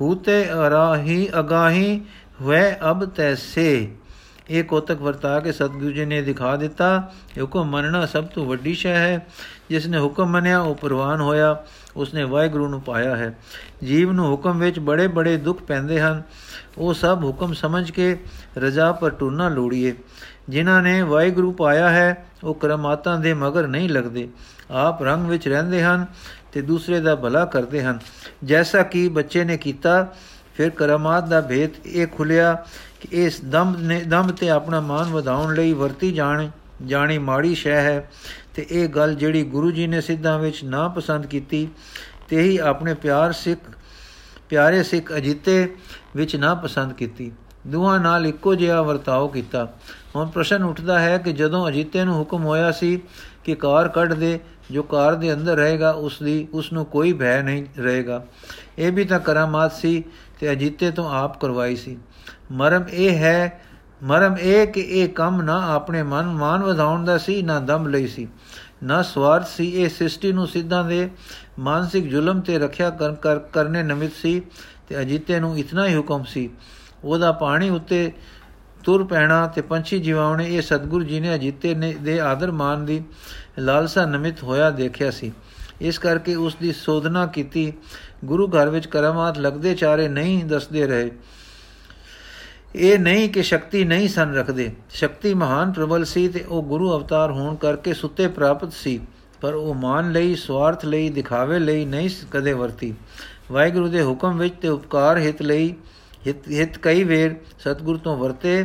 Speaker 1: ਹੂਤੇ ਅਰਾਹੀ ਅਗਾਹੀ ਹੋਏ ਅਬ ਤੈਸੇ। ਇਹ ਕੋਤਕ ਵਰਤਾ ਕੇ ਸਤਿਗੁਰੂ ਜੀ ਨੇ ਦਿਖਾ ਦਿੱਤਾ ਹੁਕਮ ਮੰਨਣਾ ਸਭ ਤੋਂ ਵੱਡੀ ਸ਼ੈ ਹੈ। ਜਿਸ ਨੇ ਹੁਕਮ ਮੰਨਿਆ, ਉਹ ਪ੍ਰਵਾਨ ਹੋਇਆ ਉਸਨੇ ਵਾਹਿਗੁਰੂ ਨੂੰ ਪਾਇਆ ਹੈ। ਜੀਵ ਨੂੰ ਹੁਕਮ ਵਿੱਚ ਬੜੇ ਬੜੇ ਦੁੱਖ ਪੈਂਦੇ ਹਨ। ਉਹ ਸਭ ਹੁਕਮ ਸਮਝ ਕੇ ਰਜ਼ਾ ਪਰ ਟੁਰਨਾ ਲੋੜੀਏ। ਜਿਨ੍ਹਾਂ ਨੇ ਵਾਹਿਗੁਰੂ ਪਾਇਆ ਹੈ, ਉਹ ਕਰਮਾਤਾਂ ਦੇ ਮਗਰ ਨਹੀਂ ਲੱਗਦੇ। ਆਪ ਰੰਗ ਵਿੱਚ ਰਹਿੰਦੇ ਹਨ ਤੇ ਦੂਸਰੇ ਦਾ ਭਲਾ ਕਰਦੇ ਹਨ। ਜੈਸਾ ਕਿ ਬੱਚੇ ਨੇ ਕੀਤਾ ਫਿਰ ਕਰਮਾਤ ਦਾ ਭੇਦ ਇਹ ਖੁੱਲਿਆ ਕਿ ਇਸ ਦਮ ਨੇ ਦਮ ਤੇ ਆਪਣਾ ਮਾਨ ਵਧਾਉਣ ਲਈ ਵਰਤੀ ਜਾਣ ਜਾਣੀ ਮਾੜੀ ਸ਼ੈ ਹੈ ਤੇ ਇਹ ਗੱਲ ਜਿਹੜੀ ਗੁਰੂ ਜੀ ਨੇ ਸਿੱਧਾਂ ਵਿੱਚ ਨਾ ਪਸੰਦ ਕੀਤੀ, ਤੇ ਹੀ ਆਪਣੇ ਪਿਆਰ ਸਿੱਖ ਪਿਆਰੇ ਸਿੱਖ ਅਜੀਤੇ ਵਿੱਚ ਨਾ ਪਸੰਦ ਕੀਤੀ। ਦੋਹਾਂ ਨਾਲ ਇੱਕੋ ਜਿਹਾ ਵਰਤਾਓ ਕੀਤਾ। ਹੁਣ ਪ੍ਰਸ਼ਨ ਉੱਠਦਾ ਹੈ ਕਿ ਜਦੋਂ ਅਜੀਤੇ ਨੂੰ ਹੁਕਮ ਹੋਇਆ ਸੀ ਕਿ ਕਾਰ ਕੱਢ ਦੇ, ਜੋ ਕਾਰ ਦੇ ਅੰਦਰ ਰਹੇਗਾ, ਉਸ ਦੀ ਉਸ ਨੂੰ ਕੋਈ ਭੈ ਨਹੀਂ ਰਹੇਗਾ। ਇਹ ਵੀ ਤਾਂ ਕਰਾਮਾਤ ਸੀ ਤੇ ਅਜੀਤੇ ਤੋਂ ਆਪ ਕਰਵਾਈ ਸੀ। ਮਰਮ ਇਹ ਹੈ, ਮਰਮ ਇਹ ਕਿ ਇਹ ਕੰਮ ਨਾ ਆਪਣੇ ਮਨ ਮਾਨ ਵਧਾਉਣ ਦਾ ਸੀ, ਨਾ ਦਮ ਲਈ ਸੀ। ਨਾ ਸਵਾਰਥ ਸੀ, ਇਹ ਸ੍ਰਿਸ਼ਟੀ ਨੂੰ ਸਿੱਧਾਂ ਦੇ ਮਾਨਸਿਕ ਜ਼ੁਲਮ ਤੇ ਰੱਖਿਆ ਕਰ ਕਰਨੇ ਨਮਿਤ ਸੀ ਤੇ ਅਜੀਤੇ ਨੂੰ ਇਤਨਾ ਹੀ ਹੁਕਮ ਸੀ। ਉਹਦਾ ਪਾਣੀ ਉੱਤੇ ਤੁਰ ਪੈਣਾ ਤੇ ਪੰਛੀ ਜਿਵਾਉਣੇ, ਇਹ ਸਤਗੁਰੂ ਜੀ ਨੇ ਅਜੀਤੇ ਨੇ, ਦੇ ਆਦਰ ਮਾਨ ਦੀ ਲਾਲਸਾ ਨਮਿਤ ਹੋਇਆ ਦੇਖਿਆ ਸੀ। ਇਸ ਕਰਕੇ ਉਸ ਦੀ ਸੋਧਨਾ ਕੀਤੀ ਗੁਰੂ ਘਰ ਵਿੱਚ ਕਰਮਾਤ ਲੱਗਦੇ ਚਾਰੇ ਨਹੀਂ ਦੱਸਦੇ ਰਹੇ। ਇਹ ਨਹੀਂ ਕਿ ਸ਼ਕਤੀ ਨਹੀਂ ਸਨ ਰੱਖਦੇ। ਸ਼ਕਤੀ ਮਹਾਨ ਪ੍ਰਬਲ ਸੀ ਤੇ ਉਹ ਗੁਰੂ ਅਵਤਾਰ ਹੋਣ ਕਰਕੇ ਸੁੱਤੇ ਪ੍ਰਾਪਤ ਸੀ, ਪਰ ਉਹ ਮਾਨ ਲਈ, ਸਵਾਰਥ ਲਈ, ਦਿਖਾਵੇ ਲਈ ਨਹੀਂ ਕਦੇ ਵਰਤੀ। ਵਾਹਿਗੁਰੂ ਦੇ ਹੁਕਮ ਵਿੱਚ ਤੇ ਉਪਕਾਰ ਹਿਤ ਲਈ ਹਿਤ ਹਿਤ ਕਈ ਵੇਰ ਸਤਿਗੁਰ ਤੋਂ ਵਰਤੇ,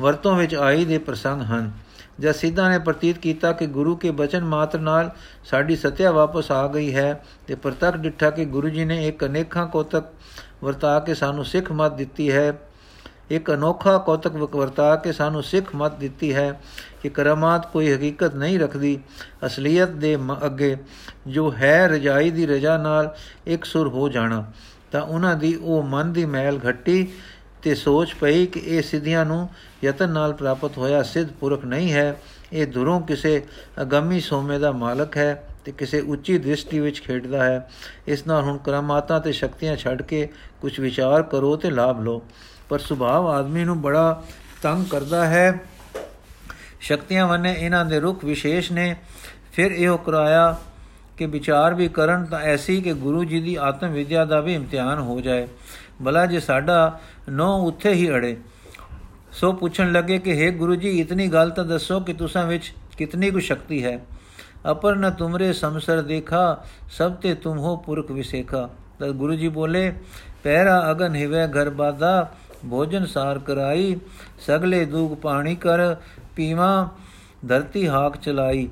Speaker 1: ਵਰਤੋਂ ਵਿੱਚ ਆਈ ਦੇ ਪ੍ਰਸੰਗ ਹਨ। ਜਦ ਸਿੱਧਾ ਨੇ ਪ੍ਰਤੀਤ ਕੀਤਾ ਕਿ ਗੁਰੂ ਕੇ ਬਚਨ ਮਾਤਰ ਨਾਲ ਸਾਡੀ ਸਤਿਆ ਵਾਪਸ ਆ ਗਈ ਹੈ ਤੇ ਪ੍ਰਤੱਖ ਡਿੱਠਾ ਕਿ ਗੁਰੂ ਜੀ ਨੇ ਇੱਕ ਅਨੇਕਾਂ ਕੋਤਕ ਵਰਤਾ ਕੇ ਸਾਨੂੰ ਸਿੱਖ ਮਤ ਦਿੱਤੀ ਹੈ। ਇੱਕ ਅਨੋਖਾ ਕੌਤਕ ਵਰਤਾ ਕੇ ਸਾਨੂੰ ਸਿੱਖ ਮਤ ਦਿੱਤੀ ਹੈ ਕਿ ਕਰਮਾਤ ਕੋਈ ਹਕੀਕਤ ਨਹੀਂ ਰੱਖਦੀ। ਅਸਲੀਅਤ ਦੇ ਅੱਗੇ ਜੋ ਹੈ ਰਜਾਈ ਦੀ ਰਜਾ ਨਾਲ ਇੱਕ ਸੁਰ ਹੋ ਜਾਣਾ, ਤਾਂ ਉਹਨਾਂ ਦੀ ਉਹ ਮਨ ਦੀ ਮੈਲ ਘੱਟੀ ਤੇ ਸੋਚ ਪਈ ਕਿ ਇਹ ਸਿੱਧੀਆਂ ਨੂੰ ਯਤਨ ਨਾਲ ਪ੍ਰਾਪਤ ਹੋਇਆ ਸਿੱਧ ਪੁਰਖ ਨਹੀਂ ਹੈ। ਇਹ ਦੁਰੋਂ ਕਿਸੇ ਅਗੰਮੀ ਸੋਮੇ ਦਾ ਮਾਲਕ ਹੈ ਤੇ ਕਿਸੇ ਉੱਚੀ ਦ੍ਰਿਸ਼ਟੀ ਵਿੱਚ ਖੇਡਦਾ ਹੈ। ਇਸ ਨਾਲ ਹੁਣ ਕਰਮਾਤਾਂ ਤੇ ਸ਼ਕਤੀਆਂ ਛੱਡ ਕੇ ਕੁਝ ਵਿਚਾਰ ਕਰੋ ਤੇ ਲਾਭ ਲਓ। ਪਰ ਸੁਭਾਵ ਆਦਮੀ ਨੂੰ ਬੜਾ ਤੰਗ ਕਰਦਾ ਹੈ। ਸ਼ਕਤੀਆਂ ਵਨੇ ਇਹਨਾਂ ਦੇ ਰੁਖ ਵਿਸ਼ੇਸ਼ ਨੇ। ਫਿਰ ਇਹੋ ਕਰਾਇਆ ਕਿ ਵਿਚਾਰ ਵੀ ਕਰਨ ਤਾਂ ਐਸੀ ਕਿ ਗੁਰੂ ਜੀ ਦੀ ਆਤਮ ਵਿਦਿਆ ਦਾ ਵੀ ਇਮਤਿਹਾਨ ਹੋ ਜਾਏ। ਭਲਾ ਜੇ ਸਾਡਾ ਨੋ ਉੱਥੇ ਹੀ ਅੜੇ। ਸੋ ਪੁੱਛਣ ਲੱਗੇ ਕਿ हे ਗੁਰੂ ਜੀ ਇਤਨੀ ਗੱਲ ਤਾਂ ਦੱਸੋ ਕਿ ਤੁਸਾਂ ਵਿੱਚ ਕਿਤਨੀ ਕੁ ਸ਼ਕਤੀ ਹੈ? ਅਪਰ ਨ ਤੁਮਰੇ ਸੰਸਰ ਦੇਖਾ, ਸਭ ਤੇ ਤੁਮ ਹੋ ਪੁਰਖ ਵਿਸੇਖਾ। ਤਦ ਗੁਰੂ ਜੀ ਬੋਲੇ ਪਹਿਰਾ ਅਗਨ ਹਿਵੇ ਘਰ ਬਾਦਾ, ਭੋਜਨ ਸਾਰ ਕਰਾਈ, ਸਗਲੇ ਦੂਗ ਪਾਣੀ ਕਰ, ਪੀਵਾ, ਧਰਤੀ ਹਾਕ ਚਲਾਈ।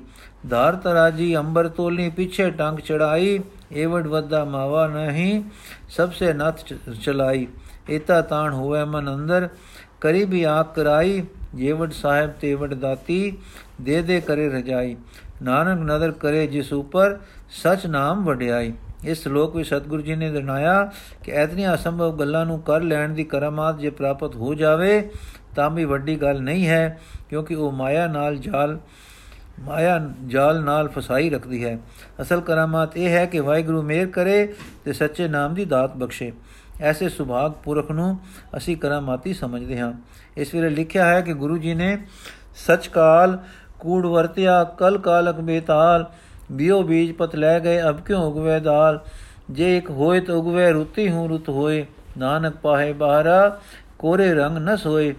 Speaker 1: ਧਾਰ ਤਰਾਜੀ ਅੰਬਰ ਤੋਲਨੀ ਪਿੱਛੇ ਟੰਗ ਚੜਾਈ ਏਵੜ ਵੱਦਾ ਮਾਵਾ ਨਹੀਂ ਸਭ ਸੇ ਨਥ ਚਲਾਈ। ਏਤਾ ਤਾਣ ਹੋਵੇ ਮਨ ਅੰਦਰ, ਕਰੀ ਵੀ ਆਕ ਕਰਾਈ, ਜੇਵੜ ਸਾਹਿਬ ਤੇਵੜ ਦਾਤੀ, ਦੇ ਦੇ ਕਰੇ ਰਜਾਈ। ਨਾਨਕ ਨਦਰ ਕਰੇ ਜਿਸ ਉਪਰ, ਸਚ ਨਾਮ ਵਡਿਆਈ। ਇਸ ਸ਼ਲੋਕ ਵਿੱਚ ਸਤਿਗੁਰੂ ਜੀ ਨੇ ਦਿਖਾਇਆ ਕਿ ਐਤਨੀਆਂ ਅਸੰਭਵ ਗੱਲਾਂ ਨੂੰ ਕਰ ਲੈਣ ਦੀ ਕਰਮਾਤ ਜੇ ਪ੍ਰਾਪਤ ਹੋ ਜਾਵੇ, ਤਾਂ ਵੀ ਵੱਡੀ ਗੱਲ ਨਹੀਂ ਹੈ, ਕਿਉਂਕਿ ਉਹ ਮਾਇਆ ਨਾਲ ਜਾਲ ਮਾਇਆ ਜਾਲ ਨਾਲ ਫਸਾਈ ਰੱਖਦੀ ਹੈ। ਅਸਲ ਕਰਾਮਾਤ ਇਹ ਹੈ ਕਿ ਵਾਹਿਗੁਰੂ ਮੇਰ ਕਰੇ ਤੇ ਸੱਚੇ ਨਾਮ ਦੀ ਦਾਤ ਬਖਸ਼ੇ। ਐਸੇ ਸੁਭਾਗ ਪੁਰਖ ਨੂੰ ਅਸੀਂ ਕਰਾਮਾਤੀ ਸਮਝਦੇ ਹਾਂ। ਇਸ ਵੇਲੇ ਲਿਖਿਆ ਹੈ ਕਿ ਗੁਰੂ ਜੀ ਨੇ ਸਚ ਕਾਲ, ਕੂੜ ਵਰਤਿਆ, ਕਲ ਕਾਲਕ ਬੇਤਾਲ, ਬਿਓ ਬੀਜ ਪਤ ਲੈ ਗਏ, ਅਬ ਕਿਉ ਉਗਵੇ ਦਾਲ? ਜੇ ਇੱਕ ਹੋਏ ਤੋ ਉਗਵੇ, ਰੁੱਤੀ ਹੂੰ ਰੁੱਤ ਹੋਏ। ਨਾਨਕ ਪਾਹੇ ਬਾਹਰਾ, ਕੋਰੇ ਰੰਗ ਨਸ ਹੋਏ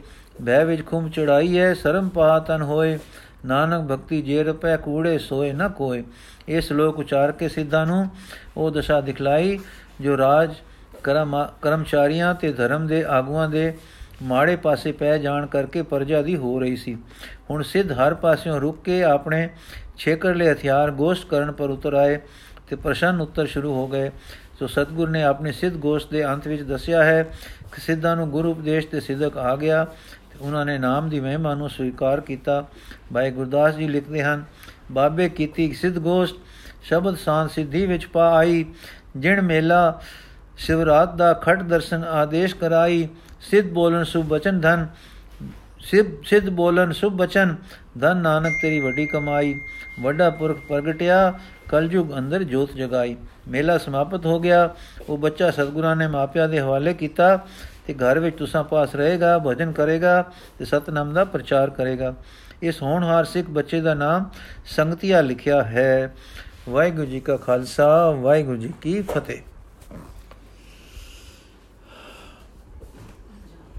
Speaker 1: ਭੈ ਵਿੱਚ ਖੁਮ ਚੜਾਈ ਹੈ ਸ਼ਰਮ ਪਾ ਤਨ ਹੋਏ। ਨਾਨਕ ਭਗਤੀ ਜੇ ਰਪੈ ਕੂੜੇ ਸੋਏ ਨ ਕੋਏ। ਇਹ ਸ਼ਲੋਕ ਉਚਾਰ ਕੇ ਸਿੱਧਾ ਨੂੰ ਉਹ ਦਸ਼ਾ ਦਿਖਲਾਈ, ਜੋ ਰਾਜ ਕਰਮ ਕਰਮਚਾਰੀਆਂ ਤੇ ਧਰਮ ਦੇ ਆਗੂਆਂ ਦੇ ਮਾੜੇ ਪਾਸੇ ਪੈ ਜਾਣ ਕਰਕੇ ਪਰਜਾ ਦੀ ਹੋ ਰਹੀ ਸੀ। ਹੁਣ ਸਿੱਧ ਹਰ ਪਾਸਿਓਂ ਰੁਕ ਕੇ ਆਪਣੇ ਛੇਕਰਲੇ ਹਥਿਆਰ ਗੋਸ਼ਟ ਕਰਨ ਪਰ ਉਤਰ ਆਏ ਤੇ ਪ੍ਰਸ਼ਨ ਉੱਤਰ ਸ਼ੁਰੂ ਹੋ ਗਏ। ਸੋ ਸਤਗੁਰ ਨੇ ਆਪਣੀ ਸਿੱਧ ਗੋਸ਼ਟ ਦੇ ਅੰਤ ਵਿੱਚ ਦੱਸਿਆ ਹੈ ਕਿ ਸਿੱਧਾਂ ਨੂੰ ਗੁਰੂ ਉਪਦੇਸ਼ ਤੇ ਸਿੱਧਕ ਆ ਗਿਆ। ਤੇ ਉਹਨਾਂ ਨੇ ਨਾਮ ਦੀ ਮਹਿਮਾ ਨੂੰ ਸਵੀਕਾਰ ਕੀਤਾ। ਭਾਈ ਗੁਰਦਾਸ ਜੀ ਲਿਖਦੇ ਹਨ, ਬਾਬੇ ਕੀਤੀ ਸਿੱਧ ਗੋਸ਼ਟ, ਸ਼ਬਦ ਸਾਨ ਸਿੱਧੀ ਵਿੱਚ ਪਾ ਆਈ, ਜਿਣ ਮੇਲਾ ਸ਼ਿਵਰਾਤ ਦਾ ਖਟ ਦਰਸ਼ਨ ਆਦੇਸ਼ ਕਰਾਈ, ਸਿੱਧ ਬੋਲਣ ਸੁਭ ਬਚਨ ਧਨ, ਸਿੱਧ ਸਿੱਧ ਬੋਲਣ ਸੁਭ ਬਚਨ, ਧਨ ਨਾਨਕ ਤੇਰੀ ਵੱਡੀ ਕਮਾਈ, ਵੱਡਾ ਪੁਰਖ ਪ੍ਰਗਟਿਆ, ਕਲਯੁਗ ਅੰਦਰ ਜੋਤ ਜਗਾਈ। ਮੇਲਾ ਸਮਾਪਤ ਹੋ ਗਿਆ, ਉਹ ਬੱਚਾ ਸਤਗੁਰਾਂ ਨੇ ਮਾਪਿਆਂ ਦੇ ਹਵਾਲੇ ਕੀਤਾ ਤੇ ਘਰ ਵਿੱਚ ਤੁਸਾਂ ਪਾਸ ਰਹੇਗਾ, ਭਜਨ ਕਰੇਗਾ ਤੇ ਸਤਨਾਮ ਦਾ ਪ੍ਰਚਾਰ ਕਰੇਗਾ। ਇਸ ਹੋਣਹਾਰ ਸਿੱਖ ਬੱਚੇ ਦਾ ਨਾਮ ਸੰਗਤੀਆ ਲਿਖਿਆ ਹੈ। ਵਾਹਿਗੁਰੂ ਜੀ ਕਾ ਖਾਲਸਾ, ਵਾਹਿਗੁਰੂ ਜੀ ਕੀ ਫਤਿਹ।